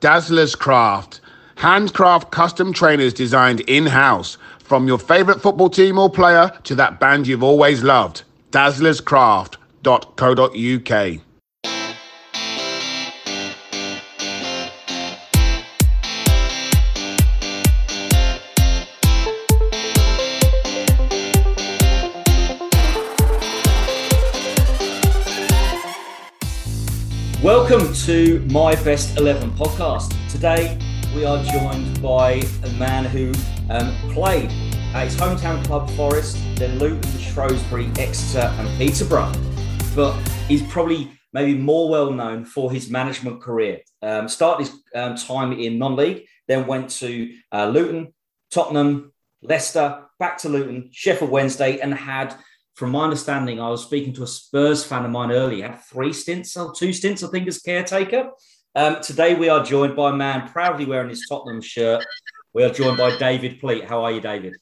Dazzler's Craft. Handcraft custom trainers designed in house. From your favorite football team or player to that band you've always loved. Dazzler's Dazzlerscraft.co.uk. Welcome to my Best 11 podcast. Today we are joined by a man who um, played at his hometown club Forest, then Luton, Shrewsbury, Exeter, and Peterborough. But he's probably maybe more well known for his management career. Um, started his um, time in non league, then went to uh, Luton, Tottenham, Leicester, back to Luton, Sheffield Wednesday, and had from my understanding, I was speaking to a Spurs fan of mine earlier, had three stints or two stints, I think, as caretaker. Um, today, we are joined by a man proudly wearing his Tottenham shirt. We are joined by David Pleat. How are you, David?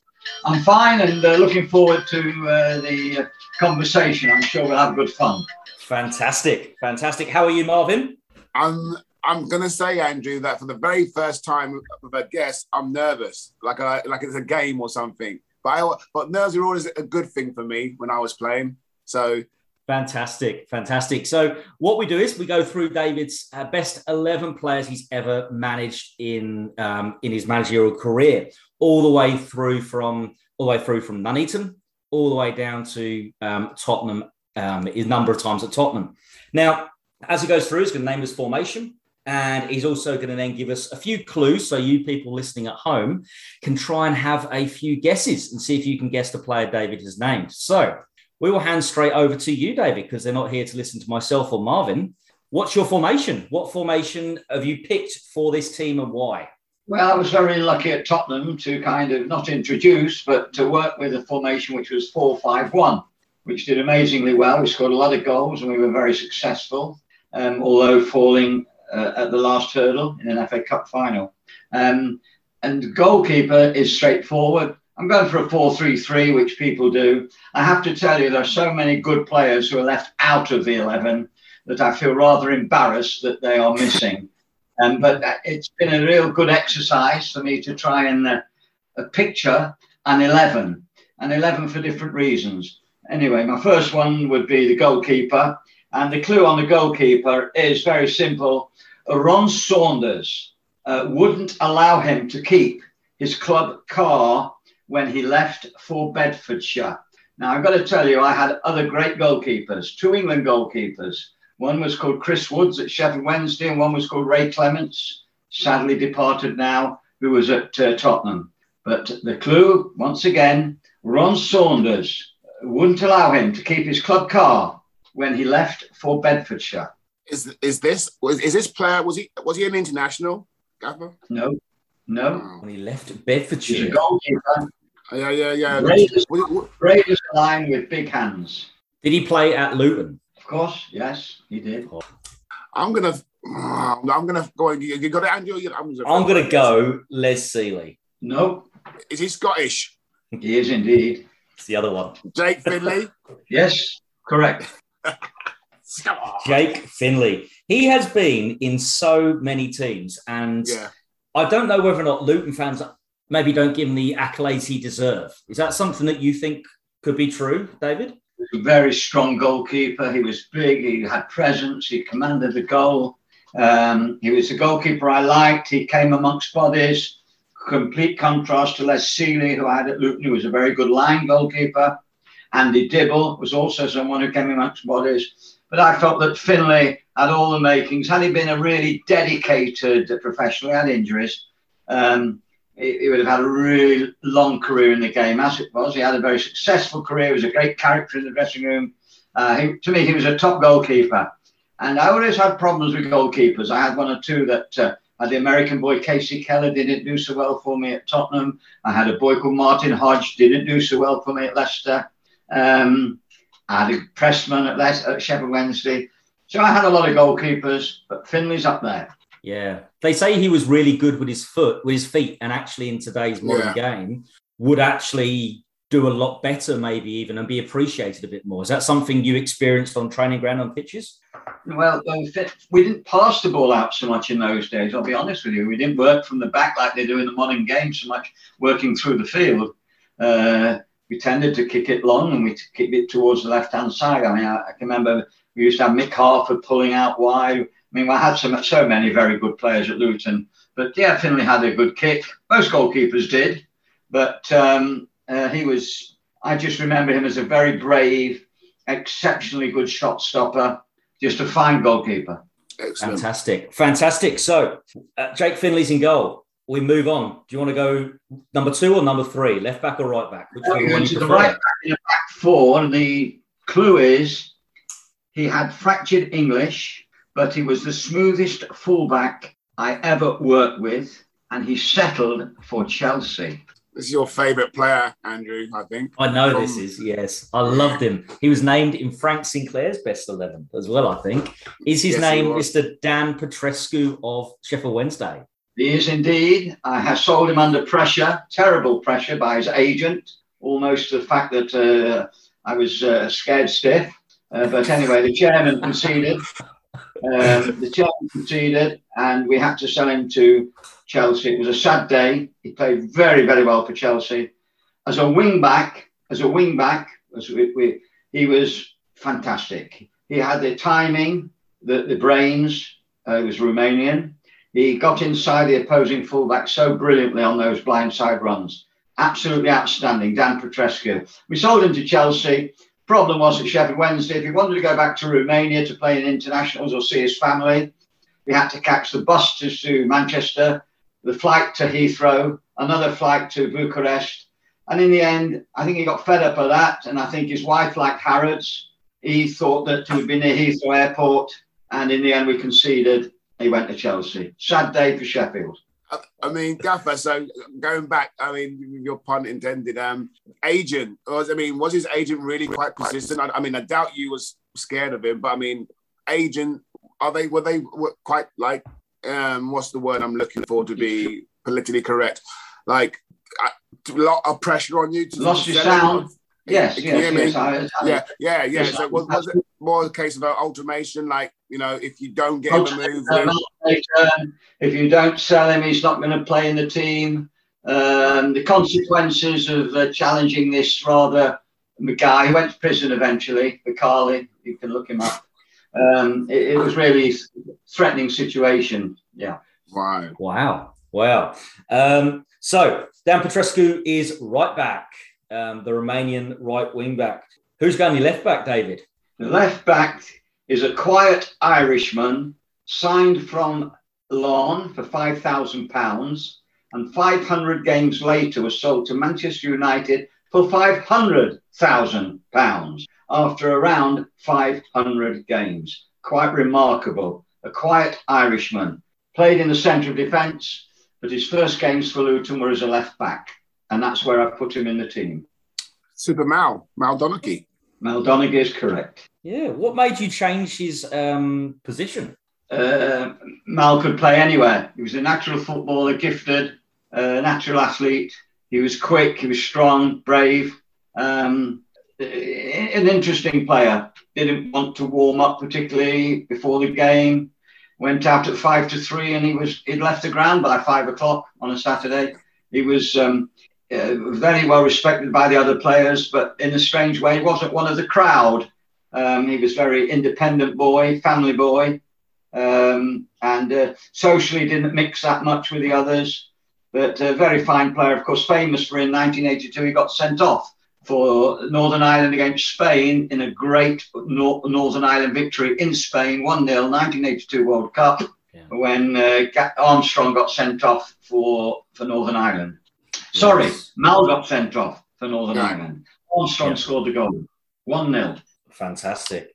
I'm fine and uh, looking forward to uh, the uh, conversation. I'm sure we'll have good fun. Fantastic, fantastic. How are you, Marvin? I'm I'm gonna say, Andrew, that for the very first time with a guest, I'm nervous, like a, like it's a game or something. But I, but nerves are always a good thing for me when I was playing. So Fantastic, fantastic. So what we do is we go through David's uh, best eleven players he's ever managed in um, in his managerial career, all the way through from all the way through from Nuneaton, all the way down to um, Tottenham. Um, his number of times at Tottenham. Now, as he goes through, he's going to name his formation, and he's also going to then give us a few clues so you people listening at home can try and have a few guesses and see if you can guess the player David has named. So we will hand straight over to you, David, because they're not here to listen to myself or Marvin. What's your formation? What formation have you picked for this team and why? Well, I was very lucky at Tottenham to kind of not introduce, but to work with a formation which was 4 5 1, which did amazingly well. We scored a lot of goals and we were very successful, um, although falling uh, at the last hurdle in an FA Cup final. Um, and goalkeeper is straightforward. I'm going for a 4 3 3, which people do. I have to tell you, there are so many good players who are left out of the 11 that I feel rather embarrassed that they are missing. um, but uh, it's been a real good exercise for me to try and uh, picture an 11, an 11 for different reasons. Anyway, my first one would be the goalkeeper. And the clue on the goalkeeper is very simple. Ron Saunders uh, wouldn't allow him to keep his club car when he left for Bedfordshire. Now, I've got to tell you, I had other great goalkeepers, two England goalkeepers. One was called Chris Woods at Sheffield Wednesday, and one was called Ray Clemence, sadly departed now, who was at uh, Tottenham. But the clue, once again, Ron Saunders wouldn't allow him to keep his club car when he left for Bedfordshire. Is is this was is this player was he was he an international? Gaffer? No, no. Oh. When he left Bedfordshire, He's a goalkeeper. Yeah, yeah, yeah. Raiders, Was it- wa- Raiders line with big hands. did he play at Luton? Of course, yes, he did. Oh. I'm gonna. I'm gonna go. You you got it, Andrew. I'm gonna, I'm going to go Les Sealey. No, Is he Scottish? he is indeed. It's the other one. Jake Findlay. Yes, correct. Come on. Jake Findlay. He has been in so many teams, and Yeah. I don't know whether or not Luton fans maybe don't give him the accolades he deserves. Is that something that you think could be true, David? He was a very strong goalkeeper. He was big. He had presence. He commanded the goal. Um, he was a goalkeeper I liked. He came amongst bodies. Complete contrast to Les Sealey, who I had at Luton, who was a very good line goalkeeper. Andy Dibble was also someone who came in amongst bodies. But I felt that Findlay had all the makings. Had he been a really dedicated professional, he had injuries. Um, he, he would have had a really long career in the game. As it was, he had a very successful career. He was a great character in the dressing room. Uh, he, to me, he was a top goalkeeper. And I always had problems with goalkeepers. I had one or two that uh, had the American boy Kasey Keller didn't do so well for me at Tottenham. I had a boy called Martin Hodge didn't do so well for me at Leicester. Um, I had a Pressman at, Le- at Sheffield Wednesday. So I had a lot of goalkeepers, but Findlay's up there. Yeah. They say he was really good with his foot, with his feet, and actually in today's modern game would actually do a lot better, maybe even, and be appreciated a bit more. Is that something you experienced on training ground on pitches? Well, we didn't pass the ball out so much in those days. I'll be honest with you. We didn't work from the back like they do in the modern game so much, working through the field. Uh, we tended to kick it long and we kicked it towards the left hand side. I mean, I, I, can remember we used to have Mick Harford pulling out wide. I mean, we had so, so many very good players at Luton. But yeah, Findlay had a good kick. Most goalkeepers did. But um, uh, he was, I just remember him as a very brave, exceptionally good shot stopper, just a fine goalkeeper. Excellent. Fantastic. Fantastic. So, uh, Jake Findlay's in goal we move on. Do you want to go number two or number three, left back or right back? Which one you to the right back in the back four, and the clue is he had fractured English, but he was the smoothest fullback I ever worked with, and he settled for Chelsea. This is your favourite player, Andrew, I think. I know From... this is, yes. I loved him. He was named in Frank Sinclair's best 11 as well, I think. Is his yes, name Mr. Dan Petrescu of Sheffield Wednesday? He is indeed. I have sold him under pressure, terrible pressure by his agent, almost the fact that uh, I was uh, scared stiff. Uh, but anyway, the chairman conceded. Um, the chairman conceded, and we had to sell him to Chelsea. It was a sad day. He played very, very well for Chelsea. As a wing back, as a wing back, as we, we, he was fantastic. He had the timing, the, the brains. Uh, he was Romanian. He got inside the opposing fullback so brilliantly on those blindside runs. Absolutely outstanding, Dan Petrescu. We sold him to Chelsea. Problem was at Sheffield Wednesday, if he wanted to go back to Romania to play in internationals or see his family, we had to catch the bus to, to Manchester, the flight to Heathrow, another flight to Bucharest. And in the end, I think he got fed up of that. And I think his wife liked Harrods. He thought that he would be near Heathrow Airport. And in the end, we conceded he went to Chelsea. Sad day for Sheffield. I mean, Gaffer. So going back, I mean, your pun intended. Um, agent was. I mean, was his agent really quite consistent? I, I, mean, I doubt you was scared of him, but I mean, agent. Are they? Were they were quite like? Um, what's the word I'm looking for to be politically correct? Like a lot of pressure on you. To Lost your sound. Yes, yes, yes, I, I, yeah, yeah, yeah. So was, was, it more a case of an ultimation, like you know, if you don't get him a move, if you don't sell him, he's not going to play in the team. Um, the consequences of uh, challenging this rather guy who went to prison eventually, Carly, you can look him up. Um, it, it, was really threatening situation. Yeah. Wow. Wow. Wow. Um, so Dan Petrescu is right back um, the Romanian right wing back. Who's going to left back, David? The left back is a quiet Irishman signed from Larne for £5,000 and 500 games later was sold to Manchester United for £500,000 after around 500 games. Quite remarkable. A quiet Irishman. Played in the centre of defence, but his first games for Luton were as a left back and that's where I put him in the team. Super Mal, Mal Donaghy. Mal Donaghy is correct. Yeah. What made you change his um, position? Uh, Mal could play anywhere. He was a natural footballer, gifted, uh, natural athlete. He was quick, he was strong, brave, um, an interesting player. Didn't want to warm up particularly before the game. Went out at five to three, and he was he'd left the ground by five o'clock on a Saturday. He was um, uh, very well respected by the other players, but in a strange way, he wasn't one of the crowd. Um, he was very independent boy, family boy, um, and uh, socially didn't mix that much with the others. But a very fine player, of course, famous for in 1982 he got sent off for Northern Ireland against Spain in a great Nor- Northern Ireland victory in Spain, 1 0, 1982 World Cup, yeah. when uh, Armstrong got sent off for, for Northern Ireland. Sorry, yes. Mal got sent off for Northern yeah. Ireland. Armstrong yeah. scored the goal. 1 0. Fantastic.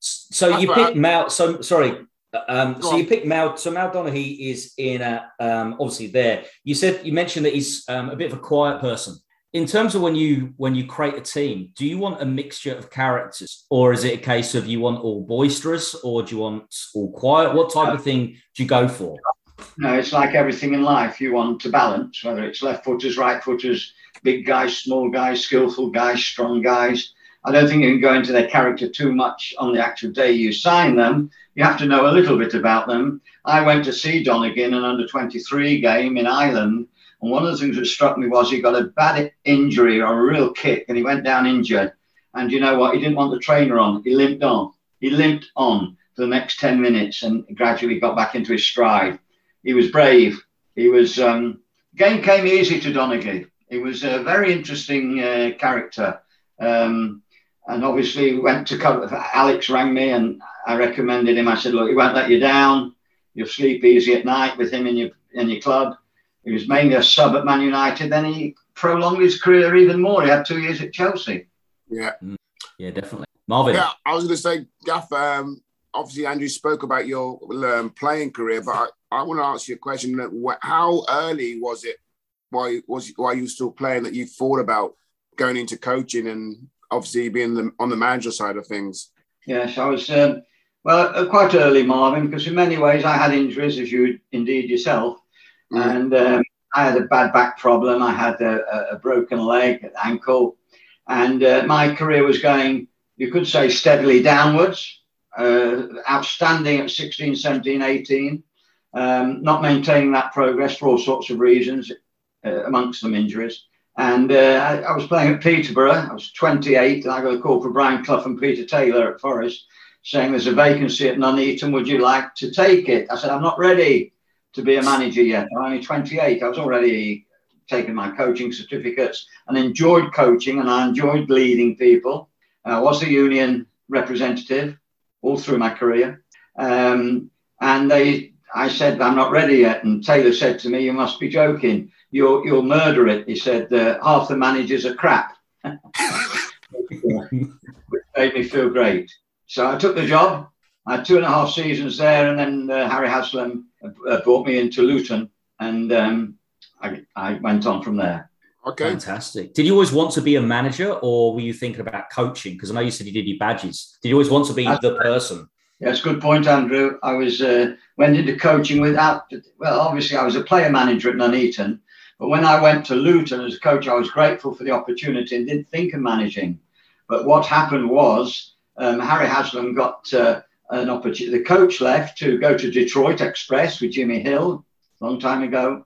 So you picked Mal. So sorry. Um, so you picked Mal. So Mal Donaghy is in a, um, obviously there. You said you mentioned that he's um, a bit of a quiet person. In terms of when you when you create a team, do you want a mixture of characters, or is it a case of you want all boisterous, or do you want all quiet? What type of thing do you go for? No, it's like everything in life. You want to balance, whether it's left footers, right footers, big guys, small guys, skillful guys, strong guys. I don't think you can go into their character too much on the actual day you sign them. You have to know a little bit about them. I went to see Donegan an under 23 game in Ireland. And one of the things that struck me was he got a bad injury or a real kick and he went down injured. And you know what? He didn't want the trainer on. He limped on. He limped on for the next 10 minutes and gradually got back into his stride. He was brave. He was, um, game came easy to Donegan. He was a very interesting uh, character. Um, and obviously went to cover. Alex rang me and I recommended him. I said, look, he won't let you down. You'll sleep easy at night with him in your in your club. He was mainly a sub at Man United. Then he prolonged his career even more. He had two years at Chelsea. Yeah, mm. yeah, definitely. Marvin. Yeah, I was going to say, Gaff. Um, obviously, Andrew spoke about your um, playing career, but I, want to ask you a question. How early was it? Why was why you still playing that you thought about going into coaching and obviously being the, on the manager side of things? Yes, I was um, well uh, quite early, Marvin, because in many ways I had injuries, as you indeed yourself, mm. and um, I had a bad back problem. I had a, a broken leg, ankle, and uh, my career was going, you could say, steadily downwards. Uh, outstanding at 16, 17, 18. Um, not maintaining that progress for all sorts of reasons, uh, amongst them injuries. And uh, I, I, was playing at Peterborough. I was 28, and I got a call from Brian Clough and Peter Taylor at Forest saying there's a vacancy at Nuneaton. Would you like to take it? I said, I'm not ready to be a manager yet. I'm only 28. I was already taking my coaching certificates and enjoyed coaching, and I enjoyed leading people. I was a union representative all through my career. Um, and they, I said, I'm not ready yet. And Taylor said to me, You must be joking you'll you'll murder it. He said uh, half the managers are crap, which made me feel great. So I took the job. I had two and a half seasons there, and then uh, Harry Haslam uh, brought me into Luton, and um, I, I went on from there. Okay. Fantastic. Did you always want to be a manager or were you thinking about coaching? Because I know you said you did your badges. Did you always want to be That's the person? Yes, good point, Andrew. I was uh, went into coaching without, well, obviously I was a player manager at Nuneaton, but when I went to Luton as a coach, I was grateful for the opportunity and didn't think of managing. But what happened was um, Harry Haslam got uh, an opportunity. The coach left to go to Detroit Express with Jimmy Hill, a long time ago,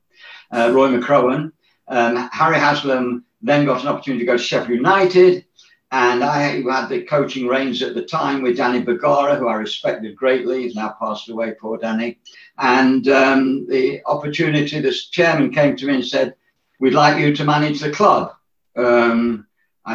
uh, Roy McCrohan. Um, Harry Haslam then got an opportunity to go to Sheffield United. And I had the coaching reins at the time with Danny Bergara, who I respected greatly. He's now passed away, poor Danny. And um, the opportunity, this chairman came to me and said, We'd like you to manage the club. Um, I,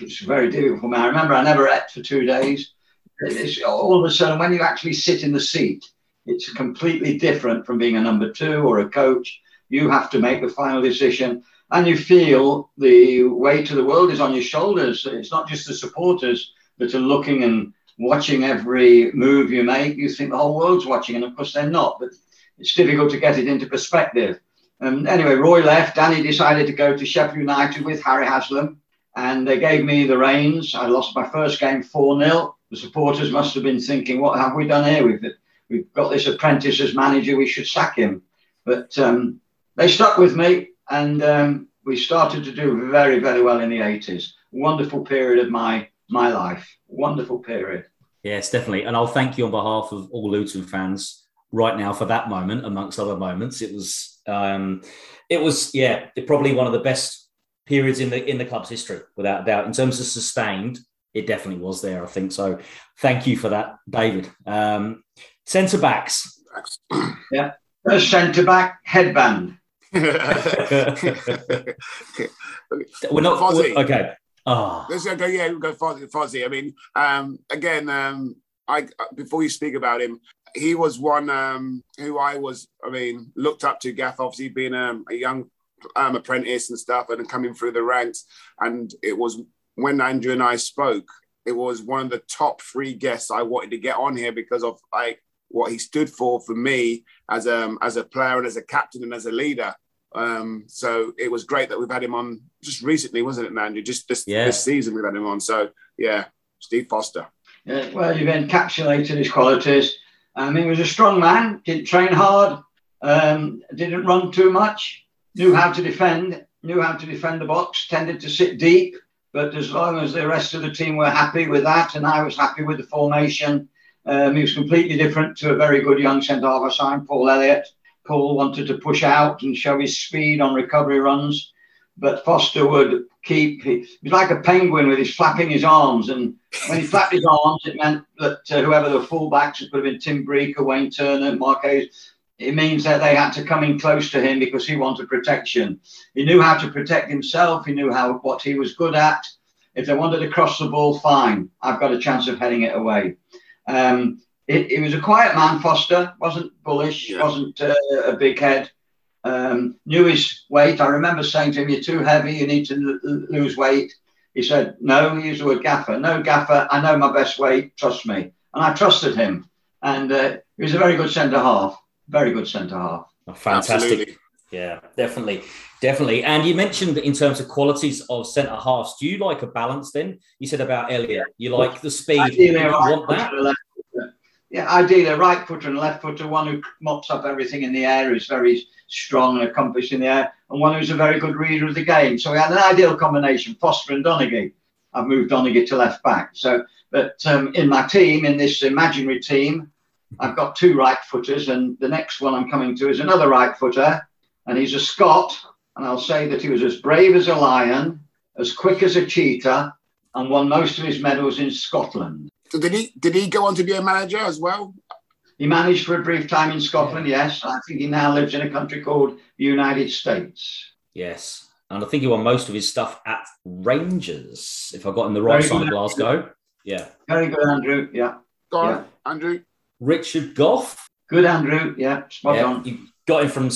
it's very difficult for me. I remember I never ate for two days. It's all of a sudden, when you actually sit in the seat, it's completely different from being a number two or a coach. You have to make the final decision and you feel the weight of the world is on your shoulders. It's not just the supporters that are looking and watching every move you make. You think the whole world's watching, and of course they're not. But it's difficult to get it into perspective. Um, anyway, Roy left. Danny decided to go to Sheffield United with Harry Haslam, and they gave me the reins. I lost my first game 4 0. The supporters must have been thinking, what have we done here? We've, we've got this apprentice as manager, we should sack him. But um, they stuck with me and um, we started to do very, very well in the 80s. Wonderful period of my my life. Wonderful period. Yes, definitely. And I'll thank you on behalf of all Luton fans right now for that moment, amongst other moments. It was, um, it was, yeah, probably one of the best periods in the in the club's history, without doubt. In terms of sustained, it definitely was there. I think so. Thank you for that, David. Um, centre backs. yeah, centre back headband. We're not Fozzie. okay. Oh. Let's go. Yeah, we'll go Fozzie. Fozzie. I mean, um, again, um, I before you speak about him, he was one um, who I was. I mean, looked up to. Gaff, obviously being um, a young um, apprentice and stuff, and coming through the ranks. And it was when Andrew and I spoke. It was one of the top three guests I wanted to get on here because of like what he stood for for me as a um, as a player and as a captain and as a leader. Um, so it was great that we've had him on just recently, wasn't it, Mandy? Just this, yeah. this season we've had him on. So yeah, Steve Foster. Yeah, well, you've encapsulated his qualities. Um, he was a strong man, didn't train hard, um, didn't run too much, knew how to defend, knew how to defend the box, tended to sit deep, But as long as the rest of the team were happy with that, and I was happy with the formation, um, he was completely different to a very good young centre half I signed, Paul Elliott. Paul wanted to push out and show his speed on recovery runs, but Foster would keep. He was like a penguin with his flapping his arms, and when he flapped his arms, it meant that uh, whoever the fullbacks, it could have been Tim Breacker, Wayne Turner, Hayes, it means that they had to come in close to him because he wanted protection. He knew how to protect himself. He knew how what he was good at. If they wanted to cross the ball, fine. I've got a chance of heading it away. Um, it, was a quiet man, Foster. wasn't bullish. Yeah. wasn't uh, a big head. Um, knew his weight. I remember saying to him, "You're too heavy. You need to l- lose weight." He said, "No." He used the word gaffer. No, gaffer. I know my best weight. Trust me. And I trusted him. And uh, he was a very good centre half very good centre half. Oh, fantastic. Absolutely. Yeah, definitely. Definitely. And you mentioned in terms of qualities of centre halves, do you like a balance then? You said about Elliott, you like the speed. Ideally, you right want that? Yeah, ideally a right footer and a left footer, one who mops up everything in the air, is very strong and accomplished in the air, and one who's a very good reader of the game. So we had an ideal combination, Foster and Donaghy. I've moved Donaghy to left back. So, but um, in my team, in this imaginary team, I've got two right footers, and the next one I'm coming to is another right footer, and he's a Scot. And I'll say that he was as brave as a lion, as quick as a cheetah, and won most of his medals in Scotland. So did he did he go on to be a manager as well? He managed for a brief time in Scotland, yes. I think he now lives in a country called the United States. Yes. And I think he won most of his stuff at Rangers, if I got in the right Very side of Glasgow. Yeah. Very good, Andrew. Yeah. Go on, yeah. Andrew. Richard Gough. Good, Andrew. Yeah, spot yeah, on. You got him from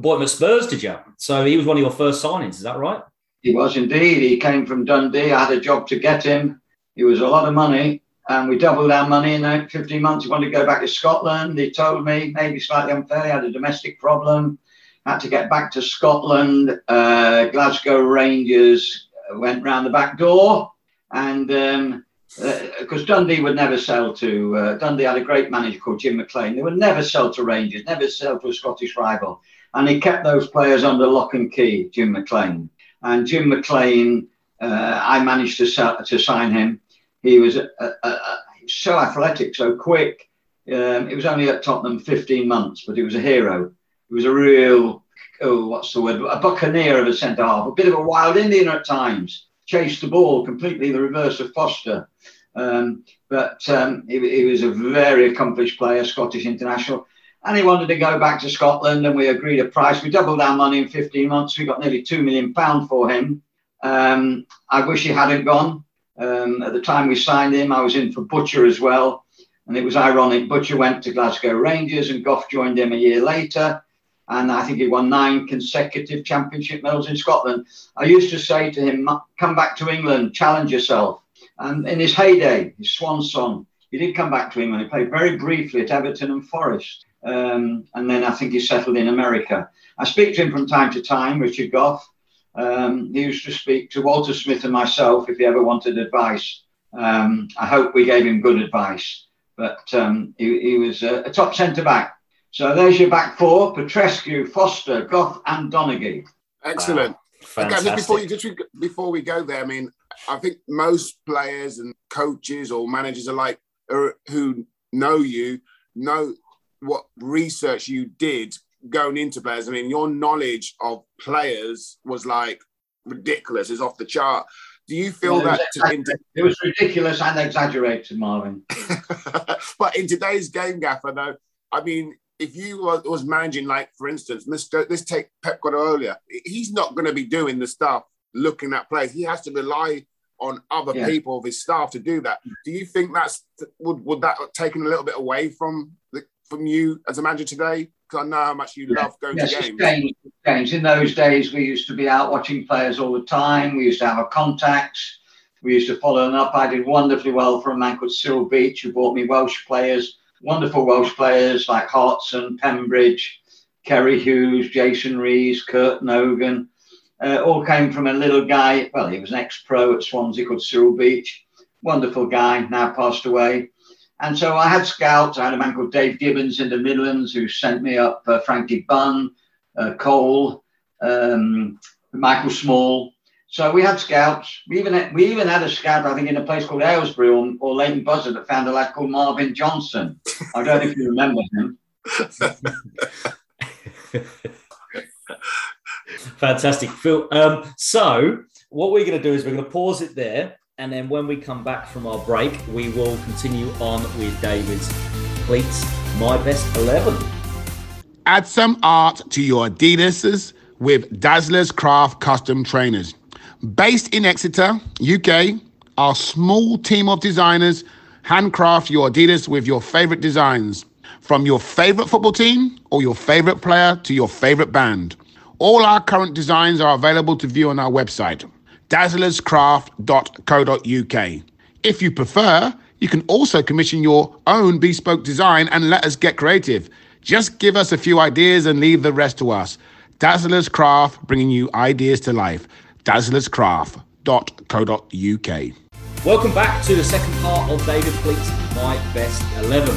bought him at Spurs, did you? So he was one of your first signings. Is that right? He was indeed. He came from Dundee. I had a job to get him. He was a lot of money, and we doubled our money in 15 months. He wanted to go back to Scotland. He told me, maybe slightly unfairly, had a domestic problem. Had to get back to Scotland. Uh, Glasgow Rangers went round the back door, and um, because uh, Dundee would never sell to uh, Dundee had a great manager called Jim McLean. They would never sell to Rangers, never sell to a Scottish rival, and he kept those players under lock and key. Jim McLean and Jim McLean, uh, I managed to to sign him. He was a, a, a, so athletic, so quick. Um, it was only at Tottenham 15 months, but he was a hero. He was a real oh, what's the word? A buccaneer of a centre half, a bit of a wild Indian at times chased the ball completely the reverse of Foster. Um, but um, he, he, was a very accomplished player, Scottish international. And he wanted to go back to Scotland, and we agreed a price. We doubled our money in 15 months. We got nearly £2 million for him. Um, I wish he hadn't gone. Um, at the time we signed him, I was in for Butcher as well. And it was ironic. Butcher went to Glasgow Rangers, and Gough joined him a year later and I think he won nine consecutive championship medals in Scotland. I used to say to him, "Come back to England, challenge yourself." And in his heyday, his swan song, he did come back to England. He played very briefly at Everton and Forest, um, and then I think he settled in America. I speak to him from time to time, Richard Gough. Um, he used to speak to Walter Smith and myself if he ever wanted advice. Um, I hope we gave him good advice, but um, he, he, was a, a top centre back so there's your back four: Petrescu, Foster, Gough, and Donaghy. Excellent. Wow. Okay, before you just before we go there, I mean, I think most players and coaches or managers alike who know you know what research you did going into players. I mean, your knowledge of players was like ridiculous. It's off the chart. Do you feel that it was, it was ridiculous and exaggerated, Marvin? but in today's game, Gaffer, though, I mean, if you was managing, like for instance, let's let's take Pep Guardiola. He's not going to be doing the stuff looking at players. He has to rely on other yeah. people of his staff to do that. Do you think that's would would that taken a little bit away from the, from you as a manager today? Because I know how much you yeah. love going yes, to games. Changed, changed. In those days, we used to be out watching players all the time. We used to have our contacts. We used to follow them up. I did wonderfully well for a man called Cyril Beach, who brought me Welsh players wonderful Welsh players like Hartson, Pembridge, Ceri Hughes, Jason Rees, Kurt Nogan, uh, all came from a little guy. Well, he was an ex-pro at Swansea called Cyril Beach. Wonderful guy, now passed away. And so I had scouts. I had a man called Dave Gibbons in the Midlands who sent me up uh, Frankie Bunn, uh, Cole, um, Michael Small. So we had scouts. We even had, we even had a scout, I think, in a place called Aylesbury or, or Buzzard that found a lad called Marvin Johnson. I don't know if you remember him. Fantastic, Phil. Um, so what we're going to do is we're going to pause it there, and then when we come back from our break, we will continue on with David Pleat's. My best eleven. Add some art to your Adidas's with Dazzler's Craft Custom Trainers. Based in Exeter, UK, our small team of designers handcraft your Adidas with your favorite designs. From your favorite football team or your favorite player to your favorite band. All our current designs are available to view on our website, dazzlerscraft.co.uk. If you prefer, you can also commission your own bespoke design and let us get creative. Just give us a few ideas and leave the rest to us. Dazzlers Craft, bringing you ideas to life. dazzlerscraft.co.uk. Welcome back to the second part of David Pleat's My Best 11.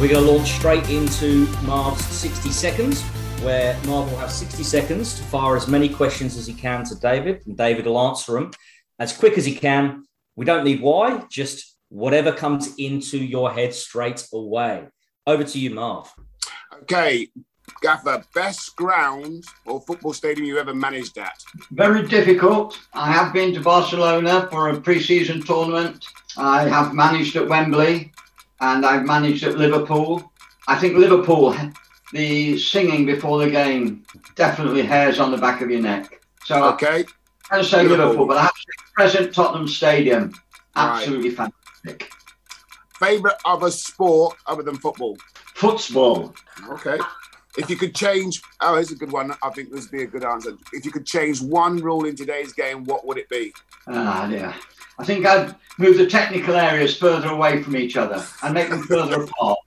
We're going to launch straight into Marv's 60 seconds, where Marv will have 60 seconds to fire as many questions as he can to David, and David will answer them as quick as he can. We don't need why, just whatever comes into your head straight away. Over to you, Marv. Okay, Gaffer, best ground or football stadium you ever managed at? Very difficult. I have been to Barcelona for a pre-season tournament. I have managed at Wembley, and I've managed at Liverpool. I think Liverpool, the singing before the game, definitely hairs on the back of your neck. So okay, I would say Liverpool, Liverpool but I have to say present Tottenham Stadium, absolutely right. fantastic. Favorite other sport other than football? Football. Okay. If you could change, oh, here's a good one. I think this would be a good answer. If you could change one rule in today's game, what would it be? Ah, yeah. I think I'd move the technical areas further away from each other and make them further apart.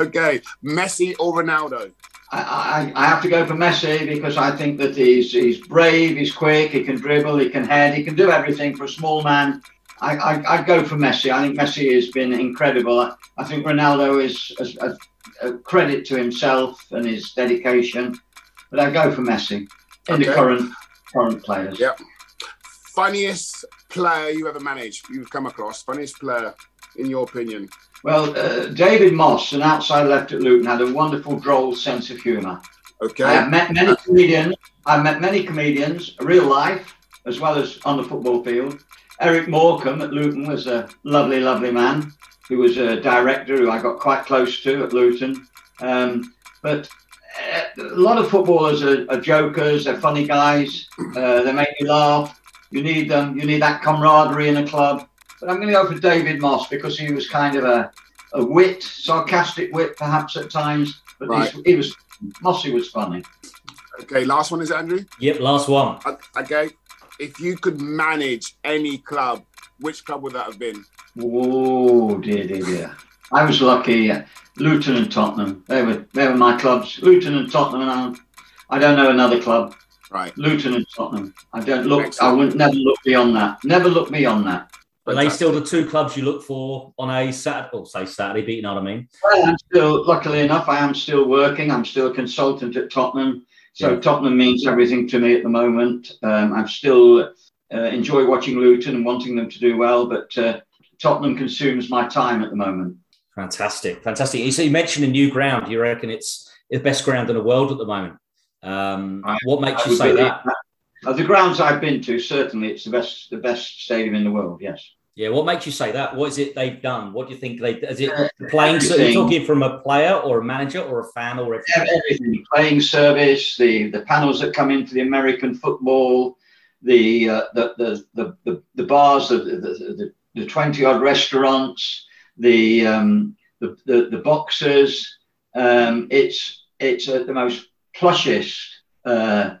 Okay, Messi or Ronaldo? I, I, I, have to go for Messi because I think that he's he's brave, he's quick, he can dribble, he can head, he can do everything for a small man. I, I, would go for Messi. I think Messi has been incredible. I, I think Ronaldo is, is a credit to himself and his dedication. But I go for Messi in okay. the current current players. Yeah. Funniest player you ever managed, you've come across? Funniest player, in your opinion? Well, uh, David Moss, an outside left at Luton, had a wonderful, droll sense of humour. Okay. I have met many comedians. I've met many comedians, real life as well as on the football field. Eric Morecambe at Luton was a lovely, lovely man He was a director who I got quite close to at Luton. Um, but uh, a lot of footballers are, are jokers, they're funny guys, uh, they make you laugh. You need them, you need that camaraderie in a club. But I'm going to go for David Moss because he was kind of a, a wit, sarcastic wit perhaps at times, but right. he was Mossy was funny. Okay, last one is Andrew. Yep, last one. Okay, if you could manage any club, which club would that have been? Oh dear, dear, dear. I was lucky. Uh, Luton and Tottenham. They were they were my clubs. Luton and Tottenham, and I, I don't know another club. Right. Luton and Tottenham. I don't look. Excellent. I would never look beyond that. Never look beyond that. Are they still the two clubs you look for on a Saturday, or say Saturday, but you know what I mean? Well, I'm still, luckily enough, I am still working. I'm still a consultant at Tottenham. So yeah. Tottenham means everything to me at the moment. Um, I'm still uh, enjoy watching Luton and wanting them to do well, but uh, Tottenham consumes my time at the moment. Fantastic, fantastic. So you mentioned a new ground. You reckon it's the best ground in the world at the moment? Um, what makes I you say that? that? the grounds I've been to, certainly, it's the best, the best stadium in the world. Yes. Yeah. What makes you say that? What is it they've done? What do you think they? Is it uh, playing? So you're talking from a player or a manager or a fan or everything? everything. Playing service, the the panels that come into the American football, the uh, the, the, the the the bars, the the, the, 20 odd restaurants, the, um, the, the, the boxes. Um, it's it's uh, the most plushest uh,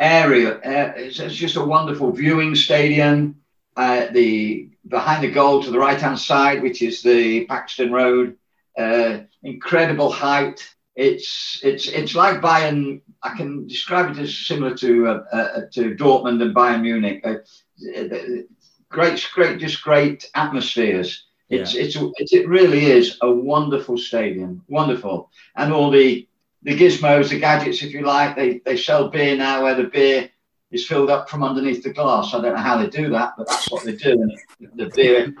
area. Uh, it's, it's, just a wonderful viewing stadium. Uh, the behind the goal to the right hand side, which is the Paxton Road, uh, incredible height. It's it's it's like Bayern. I can describe it as similar to uh, uh, to Dortmund and Bayern Munich great, great, just great atmospheres. It's, yeah. it's, it's, it really is a wonderful stadium, wonderful, and all the the gizmos, the gadgets, if you like. They they sell beer now, where the beer is filled up from underneath the glass. I don't know how they do that, but that's what they do. And the beer,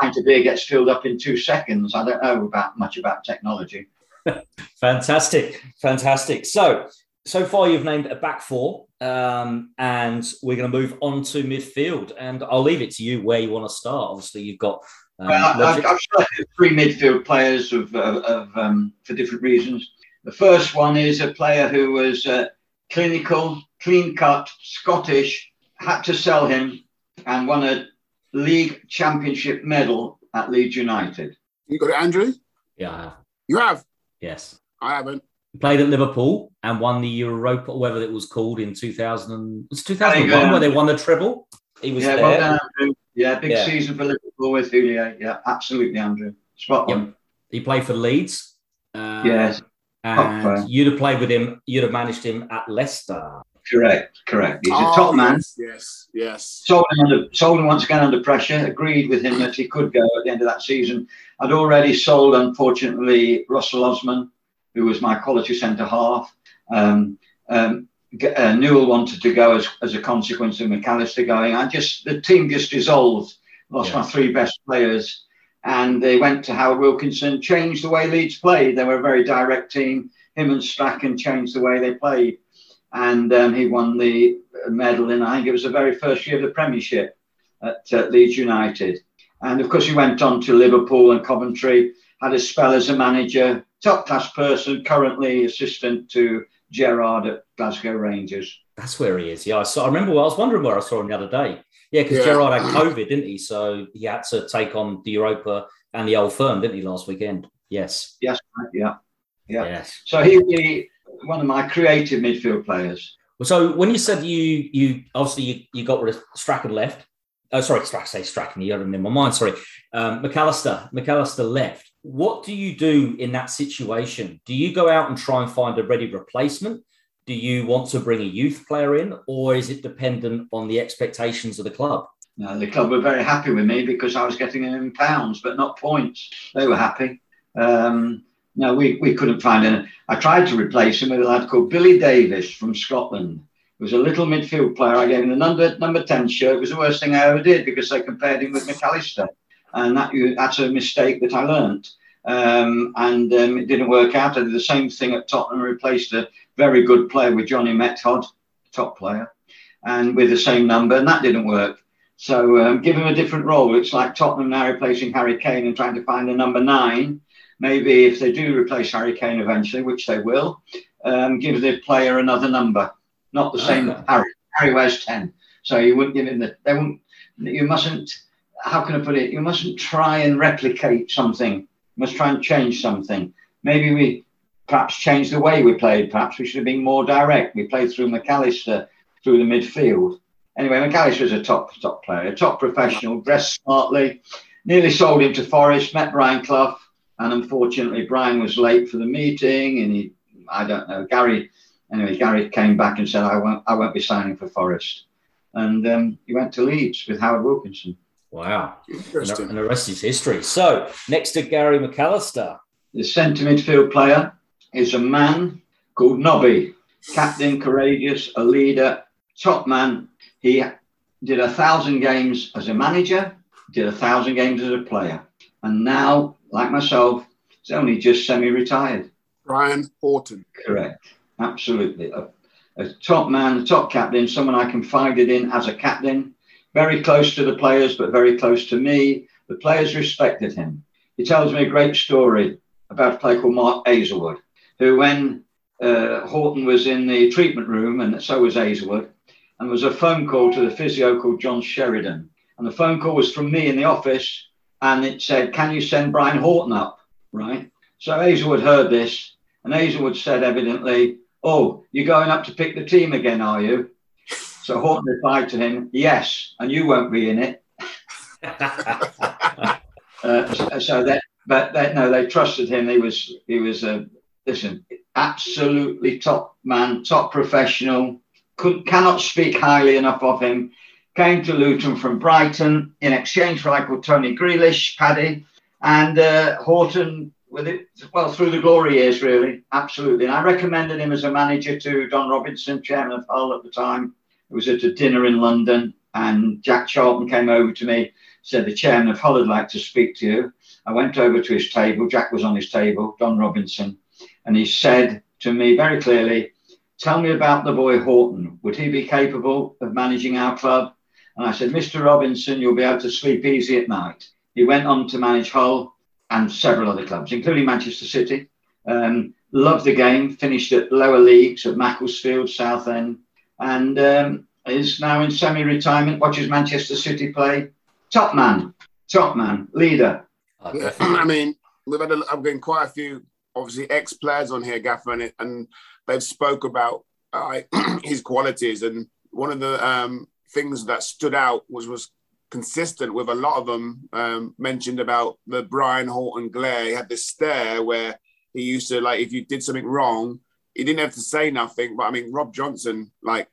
pint of beer gets filled up in two seconds. I don't know about much about technology. fantastic, fantastic. So, so far you've named a back four, um, and we're going to move on to midfield. And I'll leave it to you where you want to start. Obviously, you've got. Um, well, I've, I've selected three midfield players of, of, of um, for different reasons. The first one is a player who was uh, clinical, clean cut, Scottish, had to sell him and won a league championship medal at Leeds United. You got it, Andrew? Yeah, I have. You have? Yes. I haven't. Played at Liverpool and won the Europa, whatever it was called in 2000. It's 2001 where they won the treble. He was yeah, there. Well done, yeah, big yeah. season for Liverpool with Houllier. Yeah, absolutely, Andrew. Spot on. Yep. He played for Leeds. Uh, yes. And you'd have played with him, you'd have managed him at Leicester. Correct, correct. He's oh, a top man. Yes, yes. Sold him, under, sold him once again under pressure. Agreed with him that he could go at the end of that season. I'd already sold, unfortunately, Russell Osman, who was my quality centre half. Um, um, uh, Newell wanted to go as, as a consequence of McAllister going. I just the team just dissolved. Lost yes. my three best players, and they went to Howard Wilkinson. Changed the way Leeds played. They were a very direct team. Him and Strachan changed the way they played and um, he won the medal in I think it was the very first year of the Premiership at uh, Leeds United. And of course, he went on to Liverpool and Coventry. Had a spell as a manager, top class person, currently assistant to Gerrard at Glasgow Rangers. That's where he is. Yeah, I, saw, I remember. I was wondering where I saw him the other day. Yeah, because yeah. Gerrard had COVID, didn't he? So he had to take on the Europa and the Old Firm, didn't he, last weekend? Yes. Yes. Yeah. Yeah. Yes. So he, he one of my creative midfield players. So when you said you you obviously you, you got rid of Strachan left. Oh, sorry, Strachan, say Strachan. You got him in my mind. Sorry, um, McAllister. McAllister left. What do you do in that situation? Do you go out and try and find a ready replacement? Do you want to bring a youth player in, or is it dependent on the expectations of the club? No, the club were very happy with me because I was getting them in pounds, but not points. They were happy. Um, no, we, we couldn't find him. I tried to replace him with a lad called Billy Davis from Scotland. He was a little midfield player. I gave him the number number 10 shirt. It was the worst thing I ever did because they compared him with McAllister. And that that's a mistake that I learnt. Um, and um, it didn't work out. I did the same thing at Tottenham, replaced a very good player with Johnny Metgod, top player, and with the same number, and that didn't work. So um, give him a different role. It's like Tottenham now replacing Harry Kane and trying to find a number nine maybe if they do replace Harry Kane eventually, which they will, um, give the player another number, not the same. Okay. Harry Harry wears ten, so you wouldn't give him the. They wouldn't. You mustn't. How can I put it? You mustn't try and replicate something. You must try and change something. Maybe we perhaps change the way we played. Perhaps we should have been more direct. We played through McAllister through the midfield. Anyway, McAllister was a top top player, a top professional, dressed smartly. Nearly sold him to Forest. Met Brian Clough and unfortunately, Brian was late for the meeting, and he, I don't know, Gary. Anyway, Gary came back and said, "I won't, I won't be signing for Forest," and um, he went to Leeds with Howard Wilkinson. Wow, Interesting. and the rest is history. So next to Gary McAllister, the centre midfield player is a man called Nobby, captain, courageous, a leader, top man. He did a thousand games as a manager, did a thousand games as a player, and now like myself, is only just semi-retired. Brian Horton. Correct. Absolutely. A, a, top man, a top captain, someone I confided in as a captain, very close to the players, but very close to me. The players respected him. He tells me a great story about a player called Mark Aizlewood, who when uh, Horton was in the treatment room, and so was Aizlewood, and there was a phone call to the physio called John Sheridan. And the phone call was from me in the office and it said, Can you send Brian Horton up? Right. So Aizlewood heard this, and Aizlewood said, evidently, Oh, you're going up to pick the team again, are you? So Horton replied to him, Yes, and you won't be in it. uh, so, so that, but that, no, they trusted him. He was, he was a, listen, absolutely top man, top professional. Could, cannot speak highly enough of him came to Luton from Brighton in exchange for called Tony Grealish, Paddy, and uh, Horton with it well through the glory years, really, absolutely. And I recommended him as a manager to Don Robinson, chairman of Hull at the time. It was at a dinner in London, and Jack Charlton came over to me, said, The chairman of Hull would like to speak to you. I went over to his table. Jack was on his table, Don Robinson, and he said to me very clearly, Tell me about the boy Horton. Would he be capable of managing our club? And I said, Mr. Robinson, you'll be able to sleep easy at night. He went on to manage Hull and several other clubs, including Manchester City. Um, loved the game, finished at lower leagues at Macclesfield, Southend, and um, is now in semi retirement, watches Manchester City play. Top man, top man, leader. Yeah, I mean, we've had a, I've been quite a few, obviously, ex players on here, Gaffer, and, and they've spoke about uh, his qualities. And one of the um, things that stood out was was consistent with a lot of them um, mentioned about the Brian Horton glare. He had this stare where he used to like if you did something wrong, he didn't have to say nothing. But I mean, Rob Johnson like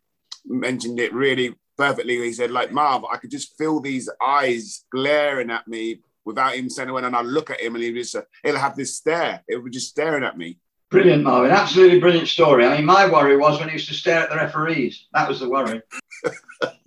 mentioned it really perfectly. He said like Marv, I could just feel these eyes glaring at me without him saying when and I look at him and he just he'll have this stare. It was just staring at me. Brilliant, Marvin. Absolutely brilliant story. I mean, my worry was when he used to stare at the referees. That was the worry.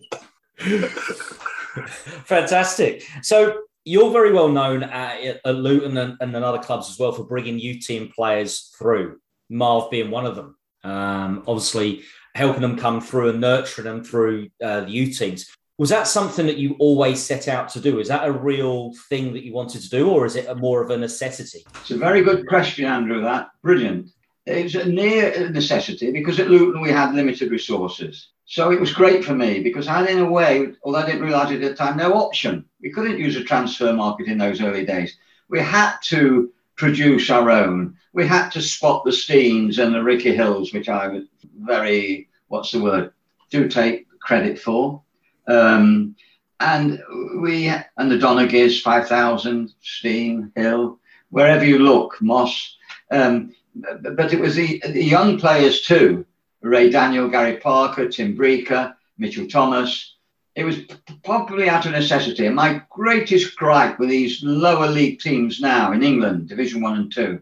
Fantastic. So you're very well known at, at Luton and, and other clubs as well for bringing U team players through. Marv being one of them. Um, obviously, helping them come through and nurturing them through uh, the U teams. Was that something that you always set out to do? Is that a real thing that you wanted to do, or is it more of a necessity? It's a very good question, Andrew. That brilliant. It was a near necessity because at Luton we had limited resources. So it was great for me because I had, in a way, although I didn't realise it at the time, no option. We couldn't use a transfer market in those early days. We had to produce our own. We had to spot the Steins and the Ricky Hills, which I was very, what's the word, do take credit for. Um, and we and the Donaghy's 5,000, Stein, Hill, wherever you look, Moss. Um, but it was the, the young players too Ray Daniel, Gary Parker, Tim Breacker, Mitchell Thomas. It was probably out of necessity. And my greatest gripe with these lower league teams now in England, Division One and Two,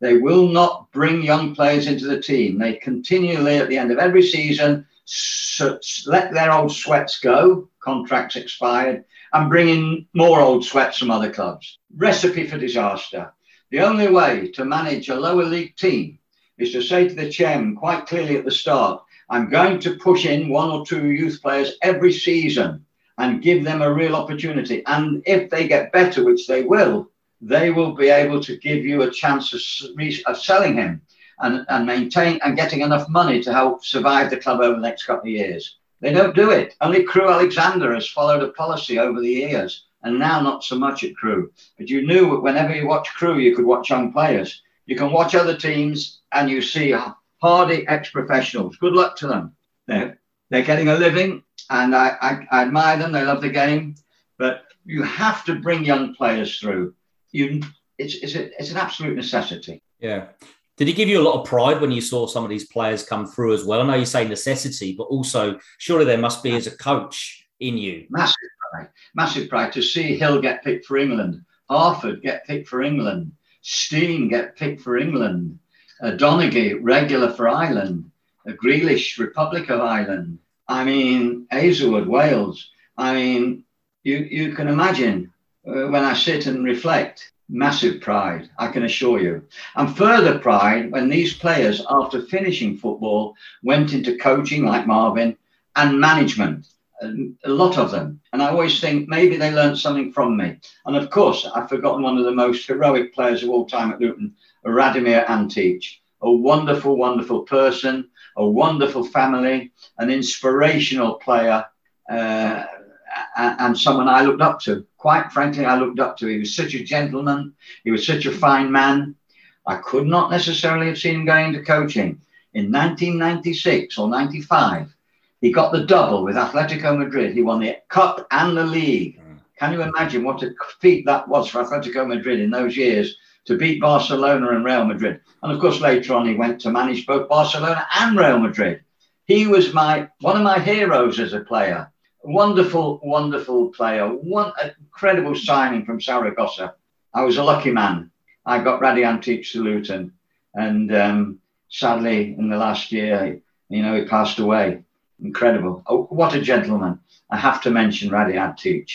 they will not bring young players into the team. They continually, at the end of every season, let their old sweats go, contracts expired, and bring in more old sweats from other clubs. Recipe for disaster. The only way to manage a lower league team is to say to the chairman quite clearly at the start, I'm going to push in one or two youth players every season and give them a real opportunity. And if they get better, which they will, they will be able to give you a chance of, of selling him and, and maintain and getting enough money to help survive the club over the next couple of years. They don't do it. Only Crewe Alexandra has followed a policy over the years, and now not so much at Crewe. But you knew whenever you watch Crewe, you could watch young players. You can watch other teams and you see hardy ex professionals. Good luck to them. They're, they're getting a living, and I, I, I admire them. They love the game. But you have to bring young players through. You, it's, it's, a, it's an absolute necessity. Yeah. Did it give you a lot of pride when you saw some of these players come through as well? I know you say necessity, but also surely there must be as a coach in you. Massive pride, massive pride to see Hill get picked for England, Harford get picked for England, Stein get picked for England, uh, Donaghy regular for Ireland, uh, Grealish Republic of Ireland. I mean Aizlewood Wales. I mean you you can imagine uh, when I sit and reflect massive pride, I can assure you. And further pride when these players, after finishing football, went into coaching like Marvin and management. A lot of them. And I always think maybe they learned something from me. And of course, I've forgotten one of the most heroic players of all time at Luton, Radomir Antic. A wonderful, wonderful person, a wonderful family, an inspirational player. Uh, and someone I looked up to. Quite frankly, I looked up to. He was such a gentleman. He was such a fine man. I could not necessarily have seen him going into coaching. In 1996 or 95, he got the double with Atletico Madrid. He won the cup and the league. Mm. Can you imagine what a feat that was for Atletico Madrid in those years to beat Barcelona and Real Madrid? And of course, later on, he went to manage both Barcelona and Real Madrid. He was my one of my heroes as a player wonderful, wonderful player. One incredible signing from Saragossa. I was a lucky man. I got Radi Antic to and um, sadly, in the last year, you know, he passed away. incredible. Oh, what a gentleman! I have to mention Raddy Antic.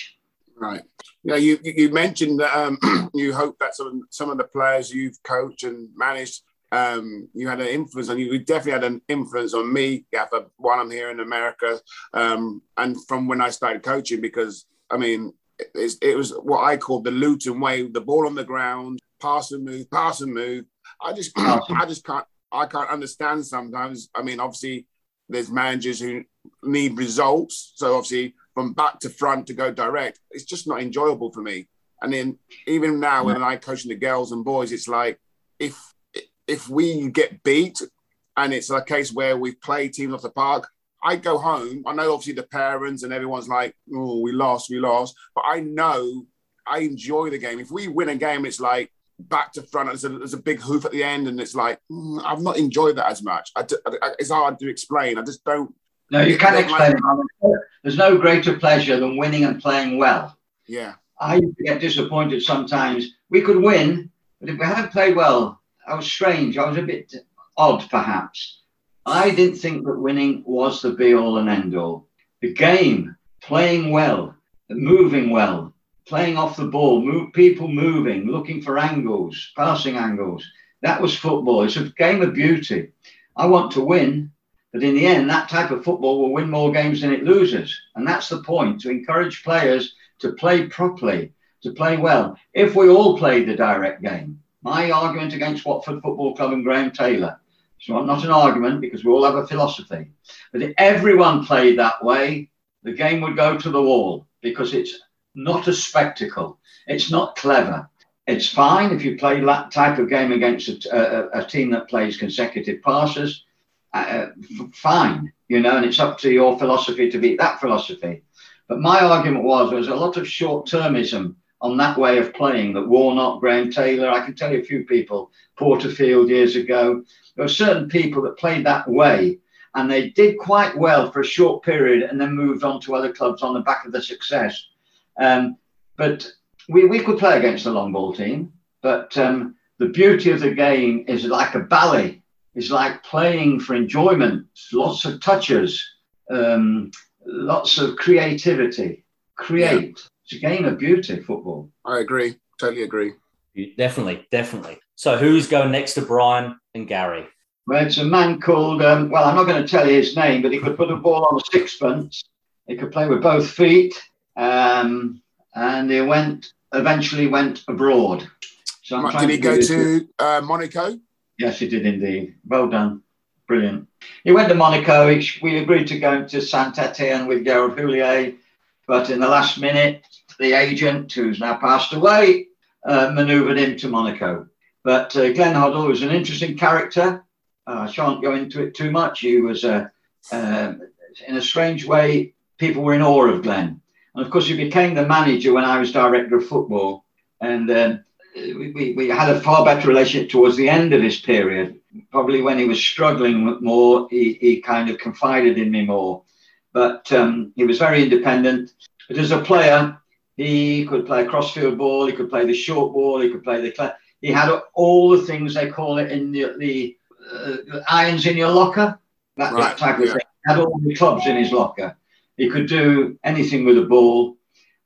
Right. Yeah, you you mentioned that um, you hope that some some of the players you've coached and managed, um, you had an influence on you. You definitely had an influence on me, Gaffer, while I'm here in America, um, and from when I started coaching. Because I mean, it, it was what I called the Luton way: the ball on the ground, pass and move, pass and move. I just I just can't I can't understand sometimes. I mean, obviously, there's managers who need results, so obviously from back to front to go direct, it's just not enjoyable for me. And then even now, when I coaching the girls and boys, it's like if if we get beat, and it's a case where we play teams off the park, I go home. I know obviously the parents and everyone's like, "Oh, we lost, we lost," but I know I enjoy the game. If we win a game, it's like back to front. There's a, there's a big hoof at the end, and it's like mm, I've not enjoyed that as much. I, I, it's hard to explain. I just don't no, you can't explain. Like... There's no greater pleasure than winning and playing well. Yeah. I used to get disappointed sometimes. We could win, but if we hadn't played well, I was strange. I was a bit odd, perhaps. I didn't think that winning was the be all and end all. The game, playing well, moving well, playing off the ball, move, people moving, looking for angles, passing angles. That was football. It's a game of beauty. I want to win, but in the end, that type of football will win more games than it loses. And that's the point to encourage players to play properly, to play well. If we all played the direct game, my argument against Watford Football Club and Graham Taylor, it's not, not an argument because we all have a philosophy, but if everyone played that way, the game would go to the wall because it's not a spectacle. It's not clever. It's fine if you play that type of game against a, a, a team that plays consecutive passes uh, fine, you know, and it's up to your philosophy to beat that philosophy. But my argument was there was a lot of short termism on that way of playing that Warnock, Graham Taylor, I can tell you a few people, Porterfield years ago, there were certain people that played that way and they did quite well for a short period and then moved on to other clubs on the back of the success. Um, but we, we could play against the long ball team, but um, the beauty of the game is like a ballet is like playing for enjoyment, lots of touches, um, lots of creativity. Create. Yeah. It's a game of beauty, football. I agree. Totally agree. Definitely, definitely. So who's going next to Brian and Gary? Well, it's a man called, um, well, I'm not going to tell you his name, but he could put a ball on a sixpence. He could play with both feet. Um, and he went, eventually went abroad. So I'm Did he go to uh, Monaco? Yes, he did indeed. Well done. Brilliant. He went to Monaco. We agreed to go to Saint Etienne with Gerard Houllier, but in the last minute, the agent, who's now passed away, uh, manoeuvred him to Monaco. But uh, Glenn Hoddle was an interesting character. Uh, I shan't go into it too much. He was, uh, uh, in a strange way, people were in awe of Glenn. And of course, he became the manager when I was director of football. And um, we, we had a far better relationship towards the end of his period. Probably when he was struggling more, he, he kind of confided in me more. But um, he was very independent. But as a player, he could play a crossfield ball, he could play the short ball, he could play the. He had all the things they call it in the, the uh, irons in your locker, that, right. that type of yeah. thing. He had all the clubs in his locker. He could do anything with a ball.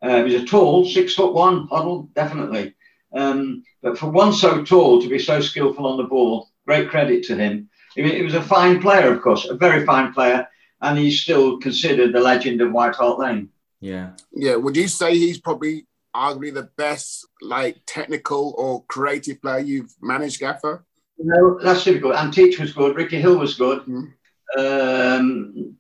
Uh, he was a tall, six foot one, Hoddle, definitely. Um, but for one so tall to be so skillful on the ball, great credit to him. He, he was a fine player, of course, a very fine player, and he's still considered the legend of White Hart Lane. Yeah. Yeah. Would you say he's probably arguably the best, like technical or creative player you've managed, Gaffer? No, that's difficult. Antic was good. Ricky Hill was good. Mm. Um,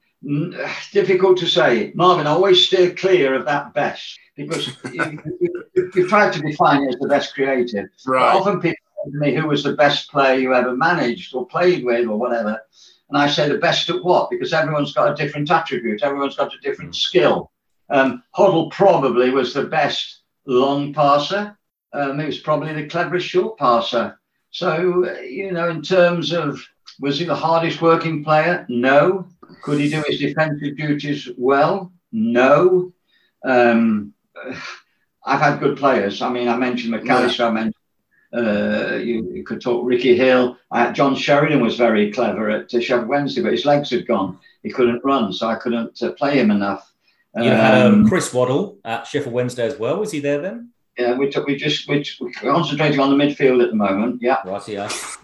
difficult to say. Marvin, I always steer clear of that best because you, you, you, tried to define it as the best creative. Right. often people say to me, who was the best player you ever managed or played with or whatever? And I say the best at what? Because everyone's got a different attribute, everyone's got a different skill. Um, Hoddle probably was the best long passer. Um, he was probably the cleverest short passer. So, you know, in terms of was he the hardest working player? No. Could he do his defensive duties well? No. Um, I've had good players. I mean, I mentioned McAllister. Yeah. I mentioned uh, you, you, could talk Ricky Hill. Uh, John Sheridan was very clever at uh, Sheffield Wednesday, but his legs had gone. he couldn't run, so I couldn't uh, play him enough. You had um, Chris Waddle at Sheffield Wednesday as well. Was he there then? Yeah, we took, we just we we're concentrating on the midfield at the moment. Yeah. Right. Yeah.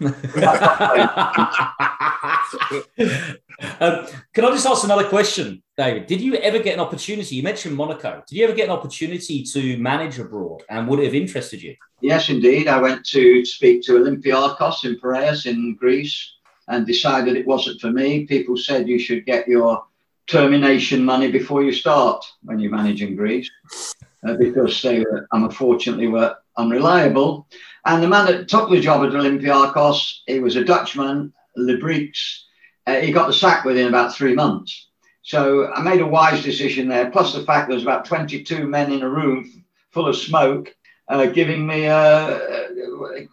um, can I just ask another question, David? Did you ever get an opportunity? You mentioned Monaco. Did you ever get an opportunity to manage abroad, and would it have interested you? Yes, indeed. I went to speak to Olympiakos in Piraeus in Greece, and decided it wasn't for me. People said you should get your termination money before you start when you manage in Greece uh, because they were, unfortunately were unreliable. And the man that took the job at Olympiakos, he was a Dutchman, Libregts. Uh, he got the sack within about three months. So I made a wise decision there. Plus the fact there was about 22 men in a room full of smoke, uh, giving me, uh,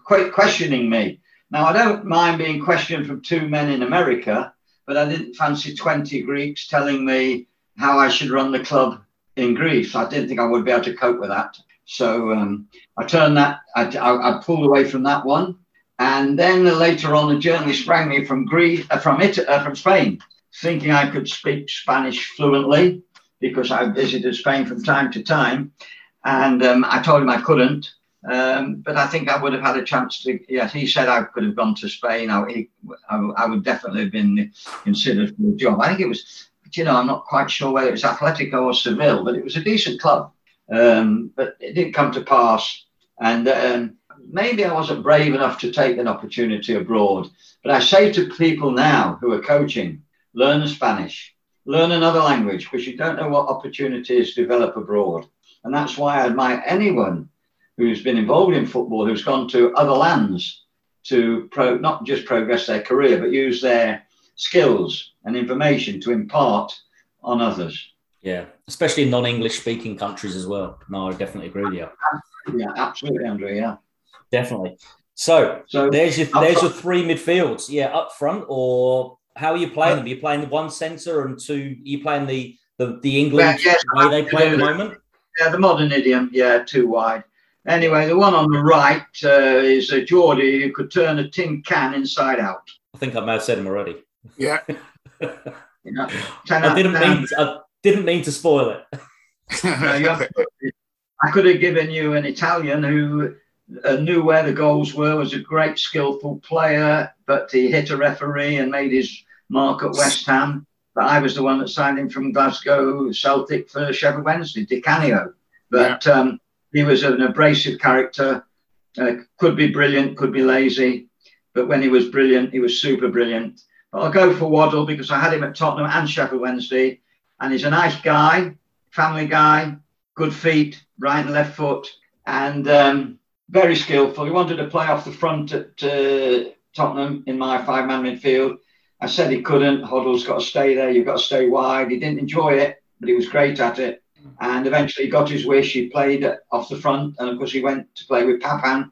questioning me. Now I don't mind being questioned from two men in America, but I didn't fancy 20 Greeks telling me how I should run the club in Greece. I didn't think I would be able to cope with that. So um, I turned that, I, I, I, pulled away from that one. And then later on, a journalist rang me from Greece, uh, from, it, uh, from Spain, thinking I could speak Spanish fluently because I visited Spain from time to time. And um, I told him I couldn't. Um, but I think I would have had a chance to. Yes, he said I could have gone to Spain. I, he, I, I would definitely have been considered for the job. I think it was you know, I'm not quite sure whether it was Atletico or Seville, but it was a decent club. Um, but it didn't come to pass. And um, maybe I wasn't brave enough to take an opportunity abroad. But I say to people now who are coaching, learn Spanish, learn another language, because you don't know what opportunities develop abroad. And that's why I admire anyone who's been involved in football, who's gone to other lands to pro, not just progress their career, but use their skills and information to impart on others. Yeah, especially in non-English speaking countries as well. No, I definitely agree with you. Yeah, absolutely, Andrew. Yeah, definitely. So, so there's your there's front. your three midfields. Yeah, up front, or how are you playing them? Are you playing the one centre and two? Are you playing the the, the England yeah, yes, way they play at the moment? Yeah, the modern idiom. Yeah, too wide. Anyway, the one on the right uh, is a Geordie who could turn a tin can inside out. I think I may have said him already. Yeah. you know, I didn't mean to, I didn't mean to spoil it. I could have given you an Italian who uh, knew where the goals were, was a great skillful player, but he hit a referee and made his mark at West Ham. But I was the one that signed him from Glasgow Celtic for Sheffield Wednesday, Di Canio. But yeah. um, he was an abrasive character, uh, could be brilliant, could be lazy. But when he was brilliant, he was super brilliant. But I'll go for Waddle because I had him at Tottenham and Sheffield Wednesday. And he's a nice guy, family guy, good feet, right and left foot, and um, very skillful. He wanted to play off the front at uh, Tottenham in my five man midfield. I said he couldn't. Hoddle's got to stay there. You've got to stay wide. He didn't enjoy it, but he was great at it. And eventually he got his wish. He played off the front. And of course, he went to play with Papin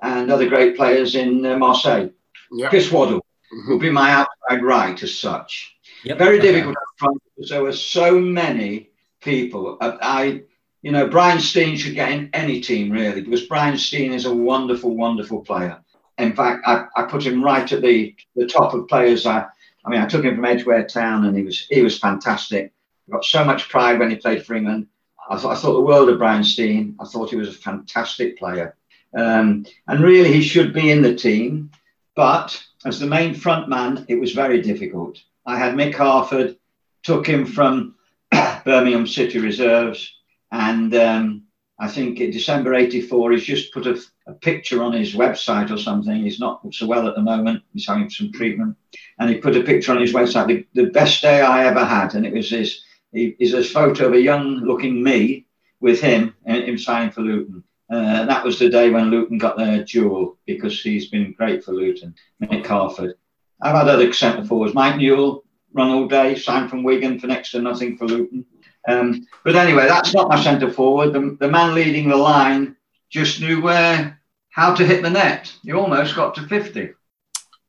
and other great players in uh, Marseille. Yep. Chris Waddle mm-hmm. would be my outside right as such. Yep. Very okay. difficult up front because there were so many people. I, you know, Brian Stein should get in any team really because Brian Stein is a wonderful, wonderful player. In fact, I, I put him right at the, the top of players. I, I mean, I took him from Edgware Town and he was he was fantastic. Got so much pride when he played for England. I, th- I thought the world of Brian Stein. I thought he was a fantastic player. Um, and really, he should be in the team. But as the main front man, it was very difficult. I had Mick Harford, took him from Birmingham City Reserves, and um, I think in December 84, he's just put a, a, picture on his website or something. He's not so well at the moment, he's having some treatment. And he put a picture on his website, the, the best day I ever had. And it was this, is a photo of a young looking me with him, and him signing for Luton. Uh, that was the day when Luton got their jewel because he's been great for Luton. Mick Harford. I've had other centre forwards. Mike Newell run all day, signed from Wigan for next to nothing for Luton. Um, but anyway, that's not my centre forward. The, the man leading the line just knew where how to hit the net. He almost got to 50.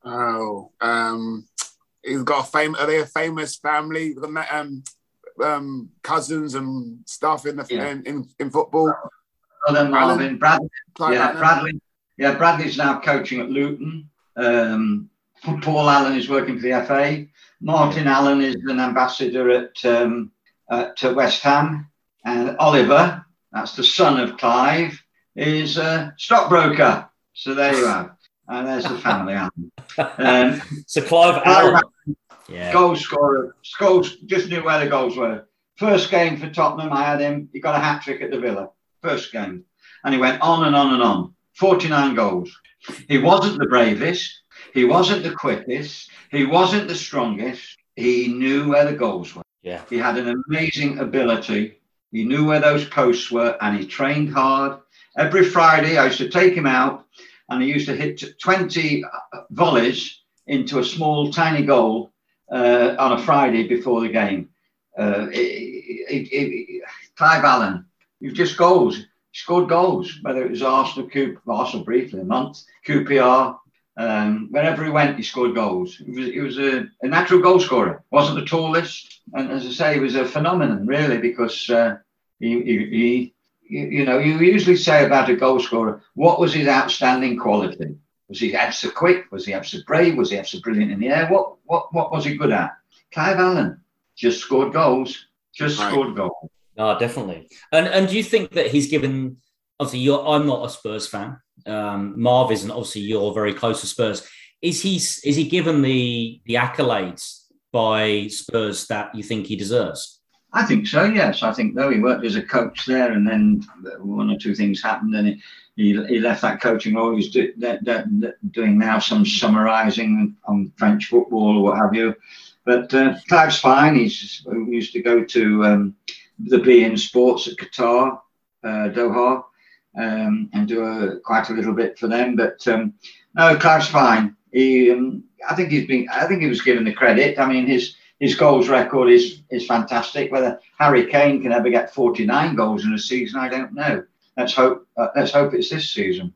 Oh, um, he's got a famous. Are they a famous family? Um, um, cousins and stuff in the yeah. in, in, in football. Other Marvin Bradley. yeah, Bradley. Yeah, Bradley's now coaching at Luton. Um, Paul Allen is working for the FA. Martin Allen is an ambassador at, um, at West Ham. And Oliver, that's the son of Clive, is a stockbroker. So there you are. And there's the family. Um, so Clive Allen. Yeah. Goal scorer. Goals, just knew where the goals were. First game for Tottenham, I had him. He got a hat trick at the Villa. First game. And he went on and on and on. 49 goals. He wasn't the bravest. He wasn't the quickest. He wasn't the strongest. He knew where the goals were. Yeah. He had an amazing ability. He knew where those posts were and he trained hard. Every Friday, I used to take him out and he used to hit 20 volleys into a small, tiny goal uh, on a Friday before the game. Uh, it, it, it, Clive Allen, you've just goals. He scored goals, whether it was Arsenal, Coop, Arsenal briefly a month, QPR, um, wherever he went, he scored goals. He was, he was a, a, natural goal scorer. wasn't the tallest, and as I say, he was a phenomenon really because uh, he, he, he, you know, you usually say about a goal scorer, what was his outstanding quality? Was he absolutely quick? Was he absolutely brave? Was he absolutely brilliant in the air? What what what was he good at? Clive Allen just scored goals. Just right. scored goals. No, definitely. And and do you think that he's given? Obviously, you're, I'm not a Spurs fan. Um, Marv isn't. Obviously, you're very close to Spurs. Is he is he given the the accolades by Spurs that you think he deserves? I think so. Yes, I think though he worked as a coach there, and then one or two things happened, and he, he left that coaching role. He's do, doing now some summarising on French football or what have you. But uh, Clive's fine. He's he used to go to um, the beIN Sports at Qatar, uh, Doha, um, and do a, quite a little bit for them. But um, no, Clive's fine. He, um, I think he's been. I think he was given the credit. I mean, his his goals record is is fantastic. Whether Harry Kane can ever get 49 goals in a season, I don't know. Let's hope. Uh, let's hope it's this season.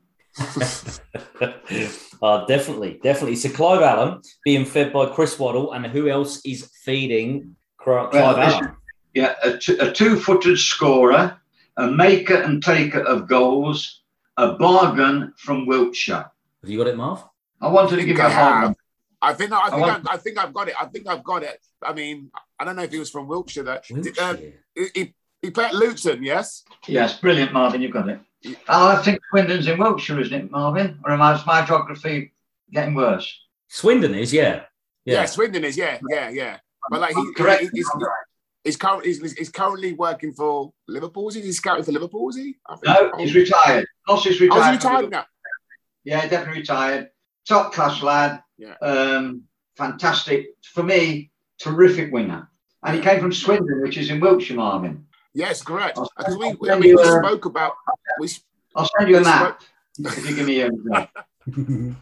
uh, definitely, definitely. So Clive Allen being fed by Chris Waddle, and who else is feeding Clive well, Allen? Yeah, a, t- a two-footed scorer a maker and taker of goals, a bargain from Wiltshire. Have you got it, Marv? I wanted to give you a hand. I think I think I, want... I, I, think I've got it. I think I've got it. I mean, I don't know if he was from Wiltshire. That Wiltshire. Uh, he, he played at Luton, yes. Yes, brilliant, Marvin. You've got it. Oh, I think Swindon's in Wiltshire, isn't it, Marvin? Or am I, is my geography getting worse? Swindon is, yeah. Yeah, yeah Swindon is, yeah, yeah, yeah. But like he, correct. He, he's, He's, currently he's, he's, currently working for Liverpool. Is he? He's scouting for Liverpool, is he? no, he's retired. Moss is retired. Oh, he's retired now? Yeah, definitely retired. Top class lad. Yeah. Um, fantastic. For me, terrific winger. And he came from Swindon, which is in Wiltshire, Marvin. Yes, correct. Because we, we, I mean, we spoke about. We, I'll send you a map if you give me a.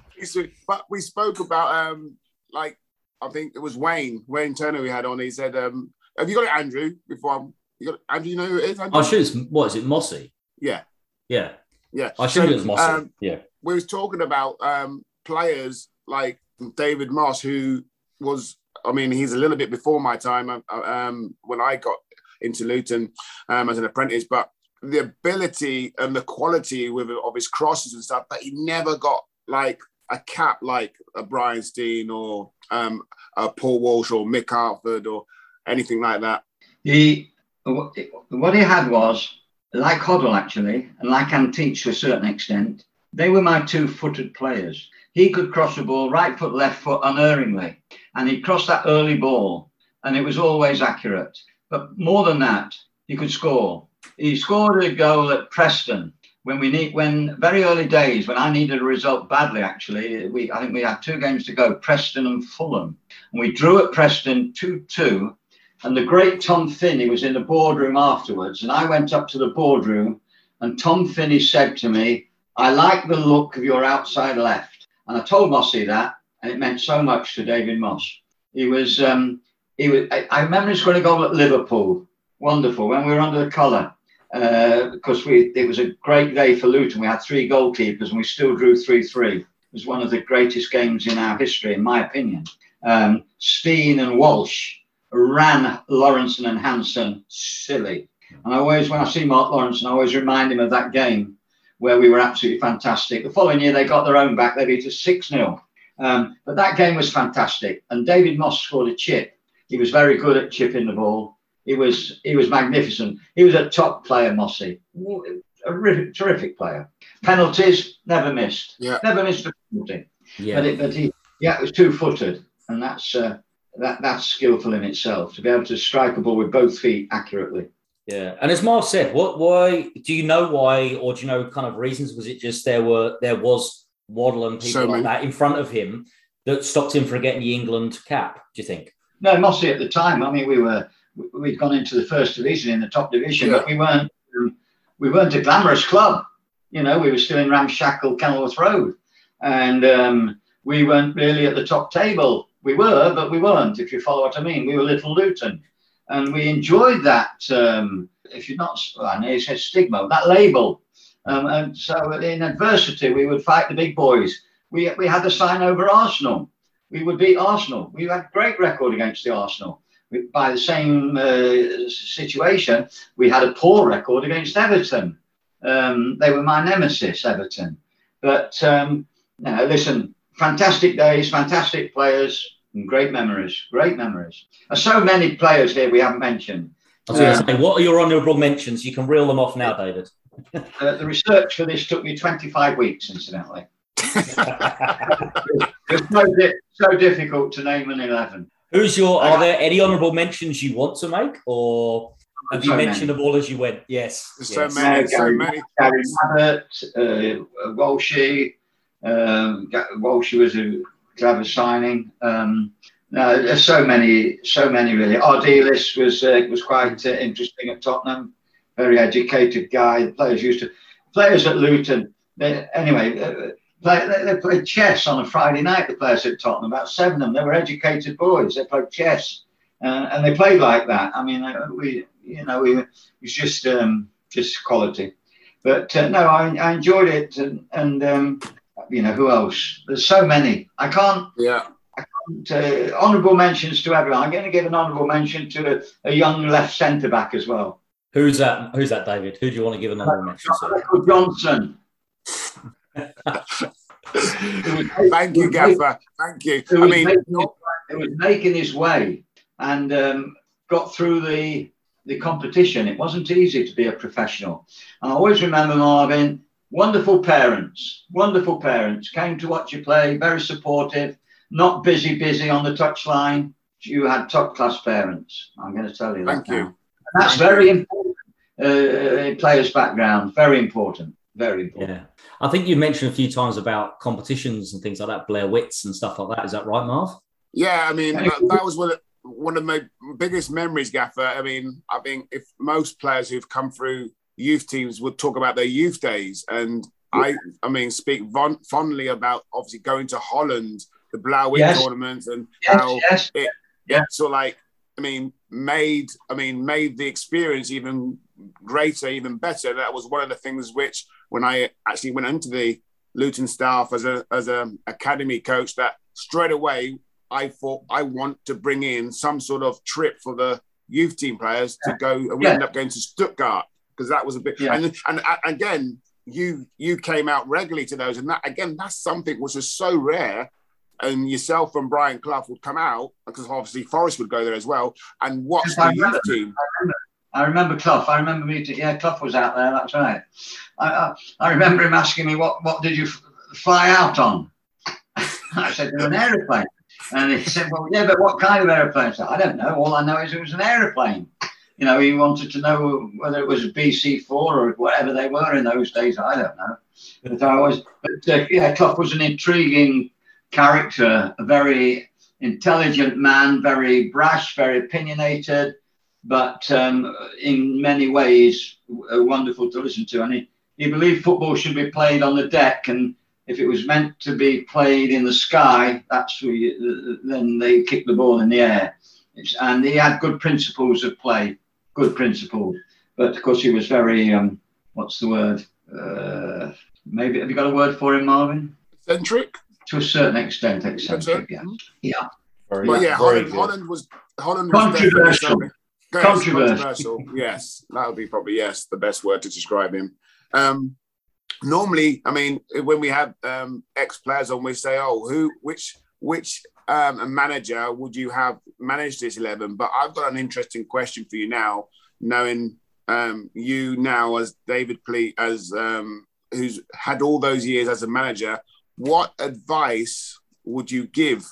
but we spoke about um like I think it was Wayne Wayne Turner we had on. He said um have you got it, Andrew? Before I'm, you got Andrew. You know who it is? Andrew? I should. It's, what is it? Mossy. Yeah. Yeah. Yeah. I should so, it was Mossy. Um, yeah. We was talking about um, players like David Moss, who was. I mean, he's a little bit before my time um, um when I got into Luton um, as an apprentice, but the ability and the quality with of his crosses and stuff, but he never got like a cap like a Brian Stein or um, a Paul Walsh or Mick Harford or anything like that? He, what he had was, like Hoddle actually, and like Antic to a certain extent, they were my two footed players. He could cross the ball right foot, left foot unerringly, and he crossed that early ball, and it was always accurate. But more than that, he could score. He scored a goal at Preston when we need when very early days when I needed a result badly. Actually, we I think we had two games to go, Preston and Fulham, and we drew at Preston two two, and the great Tom Finney was in the boardroom afterwards. And I went up to the boardroom, and Tom Finney said to me, I like the look of your outside left. And I told Mossy that, and it meant so much to David Moss. He was, um, he was. I, I remember he scored a goal at Liverpool. Wonderful when we were under the colour, uh, because we it was a great day for Luton. We had three goalkeepers, and we still drew three-three. It was one of the greatest games in our history, in my opinion. Um, Stein and Walsh ran Lawrenson and Hansen silly. And I always, when I see Mark Lawrenson, I always remind him of that game where we were absolutely fantastic. The following year, they got their own back. They beat us 6 0. Um, but that game was fantastic, and David Moss scored a chip. He was very good at chipping the ball. He was he was magnificent. He was a top player, Mossy, a terrific player. Penalties never missed. Yeah. Never missed a penalty. Yeah. But, it, but he yeah, it was two footed, and that's uh, that that's skillful in itself to be able to strike a ball with both feet accurately. Yeah, and as Marv said, what why do you know why, or do you know kind of reasons? Was it just there were there was Waddle and people So like many- that in front of him that stopped him from getting the England cap? Do you think? No, Mossy at the time. I mean, we were we'd gone into the first division in the top division, but we weren't um, we weren't a glamorous club. You know, we were still in ramshackle Kenilworth Road, and um, we weren't really at the top table. We were, but we weren't. If you follow what I mean, we were Little Luton, and we enjoyed that. Um, if you're not, I know it says stigma, that label. Um, and so in adversity, we would fight the big boys. We, we had the sign over Arsenal. We would beat Arsenal. We had a great record against the Arsenal. We, by the same uh, situation, we had a poor record against Everton. Um, they were my nemesis, Everton. But um, no, listen, fantastic days, fantastic players, and great memories. Great memories. There's so many players here we haven't mentioned. I was going to say, what are your honourable mentions? You can reel them off now, David. Uh, the research for this took me 25 weeks, incidentally. It's so, di- so difficult to name an 11. Who's your? Are there any honourable mentions you want to make, or have you So many. mentioned them all as you went? Yes. There's so yes. many, No, so Gary- many. Gary Abbott, uh, Walshy. Um, Walshy was a clever signing. Um, no, there's so many, so many really. Ardiles was uh, was quite uh, interesting at Tottenham. Very educated guy. Players used to players at Luton. They, anyway, uh, play, they, they played chess on a Friday night. The players at Tottenham, about seven of them, they were educated boys. They played chess, uh, and they played like that. I mean, uh, we, you know, we it's just um, just quality. But uh, no, I, I enjoyed it, and, and um, you know who else? There's so many. I can't. Yeah. I can't, uh, honourable mentions to everyone. I'm going to give an honourable mention to a, a young left centre back as well, Who's that? Who's that, David? Who do you want to give an honourable mention to? Michael Johnson. Thank you, Gaffer. Thank you. I mean, making, who was making his way and um, got through the the competition. It wasn't easy to be a professional. And I always remember Marvin, wonderful parents, wonderful parents, came to watch you play, very supportive, not busy, busy on the touchline. You had top class parents. I'm going to tell you that. Thank you. now. And that's very important. Uh, player's background, very important. Very important. Yeah, I think you mentioned a few times about competitions and things like that, Blauw Wits and stuff like that. Is that right, Marv? Yeah, I mean that, that was one of, one of my biggest memories, Gaffer. I mean, I think if most players who've come through youth teams would talk about their youth days, and I, I mean, speak von, fondly about obviously going to Holland, the Blauw Yes. tournaments, and Yes, how yes. it, Yeah. of like, I mean, made, I mean, made the experience even greater, even better. That was one of the things which, when I actually went into the Luton staff as a as a academy coach, that straight away I thought I want to bring in some sort of trip for the youth team players to go, and we Yeah. ended up going to Stuttgart because that was a bit. Yeah. And, and and again, you you came out regularly to those, and that again, that's something which is so rare. And yourself and Brian Clough would come out because obviously Forest would go there as well and watch Yes, I the youth remember. team. I remember Clough. I remember meeting. Yeah, Clough was out there. That's right. I, I, I remember him asking me, "What what did you f- fly out on?" I said, an aeroplane." And he said, "Well, yeah, but what kind of aeroplane?" I said, "I don't know. All I know is it was an aeroplane." You know, he wanted to know whether it was BC four or whatever they were in those days. I don't know. But I was, but uh, yeah, Clough was an intriguing character, a very intelligent man, very brash, very opinionated but um, in many ways uh, wonderful to listen to. And he, he believed football should be played on the deck, and if it was meant to be played in the sky, that's where you, then they kick the ball in the air. It's, and he had good principles of play, good principle, But of course, he was very um, what's the word? Uh, maybe have you got a word for him, Marvin? Centric. To a certain extent, That's eccentric. it. Yeah. Very, Well, yeah, very Holland. Holland was Holland Controversial. something- Yes, Controversial. controversial. Yes, that would be probably yes the best word to describe him. Um, normally, I mean, when we have um, ex players on, we say, "Oh, who, which, which um, manager would you have managed this eleven? But I've got an interesting question for you now, knowing um, you now as David Pleat, as um, who's had all those years as a manager. What advice would you give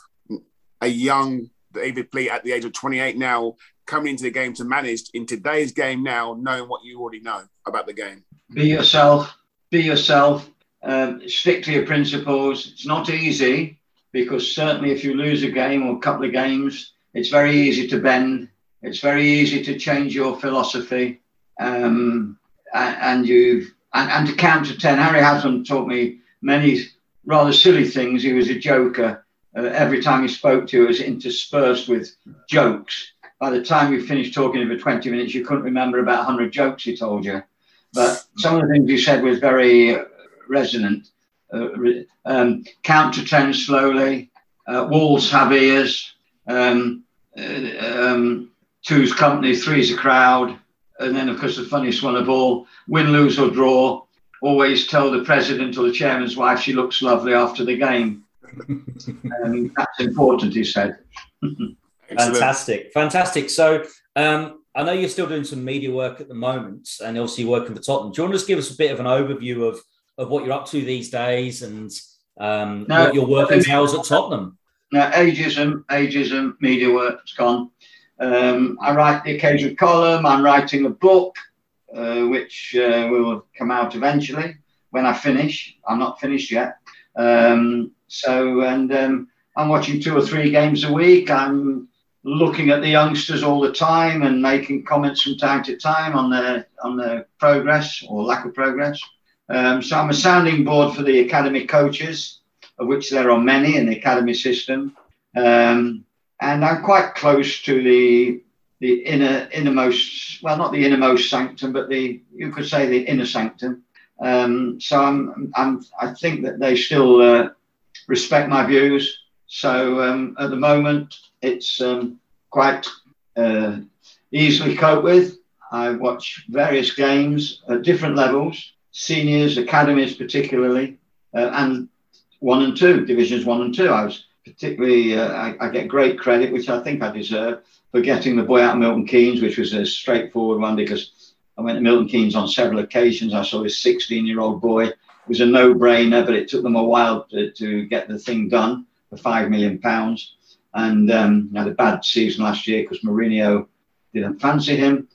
a young David Pleat at the age of 28 now coming into the game to manage in today's game now, knowing what you already know about the game? Be yourself. Be yourself. Um, stick to your principles. It's not easy because certainly if you lose a game or a couple of games, it's very easy to bend. It's very easy to change your philosophy. Um, and, and you and, and to count to 10. Harry Haslam taught me many rather silly things. He was a joker. Uh, every time he spoke to was interspersed with jokes. By the time you finished talking for 20 minutes, you couldn't remember about 100 jokes he told you. But some of the things he said was very resonant. Uh, um, count to 10 slowly. Uh, walls have ears. Um, uh, um, two's company, three's a crowd. And then, of course, the funniest one of all win, lose, or draw. Always tell the president or the chairman's wife she looks lovely after the game. um, that's important, he said. fantastic, fantastic. So, um, I know you're still doing some media work at the moment, and obviously working for Tottenham. Do you want to just give us a bit of an overview of of what you're up to these days and um, no, what your work entails at Tottenham? Now, ageism, ageism, media work. It's gone. Um, I write the occasional column. I'm writing a book, uh, which uh, will come out eventually when I finish. I'm not finished yet. Um, so, and um, I'm watching two or three games a week. I'm looking at the youngsters all the time and making comments from time to time on their on their progress or lack of progress. Um, so I'm a sounding board for the academy coaches, of which there are many in the academy system. Um, and I'm quite close to the the inner innermost well not the innermost sanctum but the you could say the inner sanctum. Um, so I'm, I'm I think that they still uh, respect my views. So um, at the moment it's um, quite uh, easily cope with. I watch various games at different levels seniors academies particularly uh, and one and two divisions one and two I was particularly, uh, I, I, get great credit, which I think I deserve, for getting the boy out of Milton Keynes, which was a straightforward one because I went to Milton Keynes on several occasions. I saw this 16 year old boy. It was a no brainer, but it took them a while to, to get the thing done for £5 million. And um, had a bad season last year because Mourinho didn't fancy him.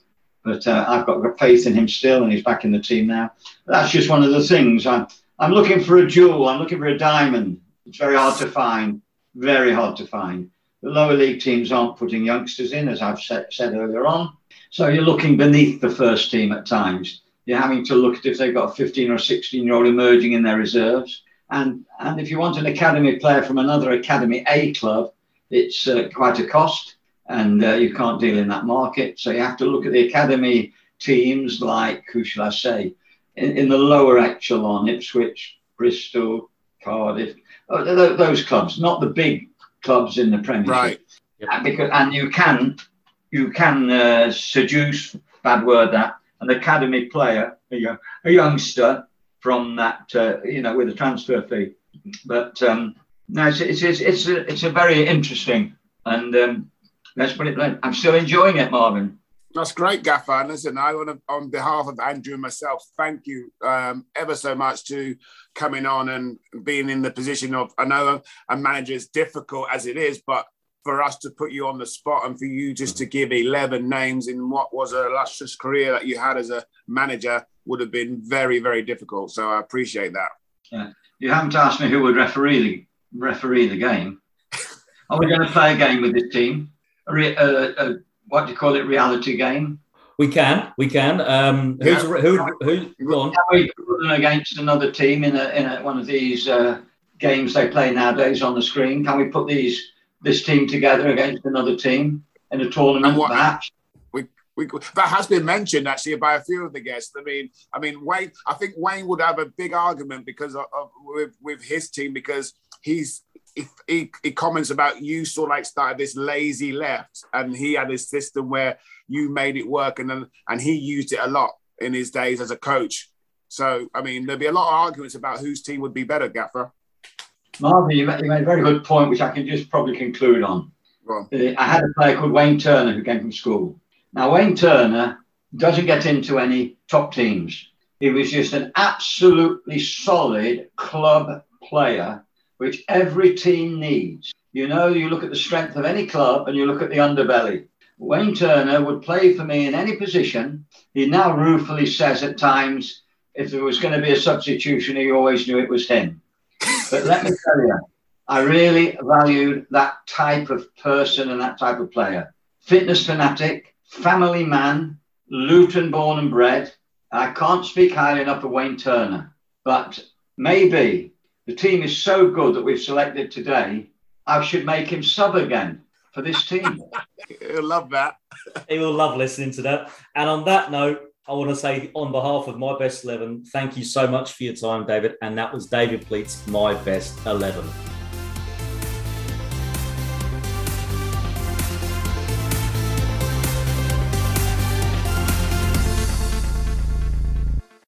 But uh, I've got faith in him still, and he's back in the team now. That's just one of the things. I'm, I'm looking for a jewel, I'm looking for a diamond. It's very hard to find very hard to find. The lower league teams aren't putting youngsters in, as I've said, said earlier on. So you're looking beneath the first team at times. You're having to look at if they've got a 15 or 16 year old emerging in their reserves. And, and if you want an academy player from another Academy A club, it's uh, quite a cost and uh, you can't deal in that market. So you have to look at the academy teams like, who shall I say, in, in the lower echelon, Ipswich, Bristol, Cardiff, uh, those clubs, not the big clubs in the Premiership. Right. Yep. Because and you can you can uh, seduce bad word that an academy player, a, a youngster from that uh, you know with a transfer fee. But um, no, it's it's it's it's a, it's a very interesting and um, let's put it. I'm still enjoying it, Marvin. That's great, Gaffer. And listen, I want to, on behalf of Andrew and myself, thank you um, ever so much to coming on and being in the position of. I know a manager is difficult as it is, but for us to put you on the spot and for you just to give 11 names in what was a lustrous career that you had as a manager would have been very, very difficult. So I appreciate that. Yeah. You haven't asked me who would referee the, referee the game. Are we going to play a game with this team? A, a, a what do you call it, reality game? We can, we can. Um, who's yeah. who? Who? Go on. Can we put them against another team in a in a, one of these uh, games they play nowadays on the screen? Can we put these this team together against another team in a tournament what, match? We, we, that has been mentioned actually by a few of the guests. I mean, I mean Wayne. I think Wayne would have a big argument because of, of with with his team because he's he, he, comments about you sort of like started this lazy left, and he had this system where you made it work, and then and he used it a lot in his days as a coach. So, I mean, there'd be a lot of arguments about whose team would be better, Gaffer. Marvin, you made, you made a very good point, which I can just probably conclude on. Uh, I had a player called Wayne Turner who came from school. Now, Wayne Turner doesn't get into any top teams. He was just an absolutely solid club player, which every team needs. You know, you look at the strength of any club and you look at the underbelly. Wayne Turner would play for me in any position. He now ruefully says at times, if there was going to be a substitution, he always knew it was him. But let me tell you, I really valued that type of person and that type of player. Fitness fanatic, family man, Luton born and bred. I can't speak highly enough of Wayne Turner, but maybe the team is so good that we've selected today, I should make him sub again for this team. He'll love that. he will love listening to that. And on that note, I want to say on behalf of my best 11, thank you so much for your time, David. And that was David Pleat's My Best 11.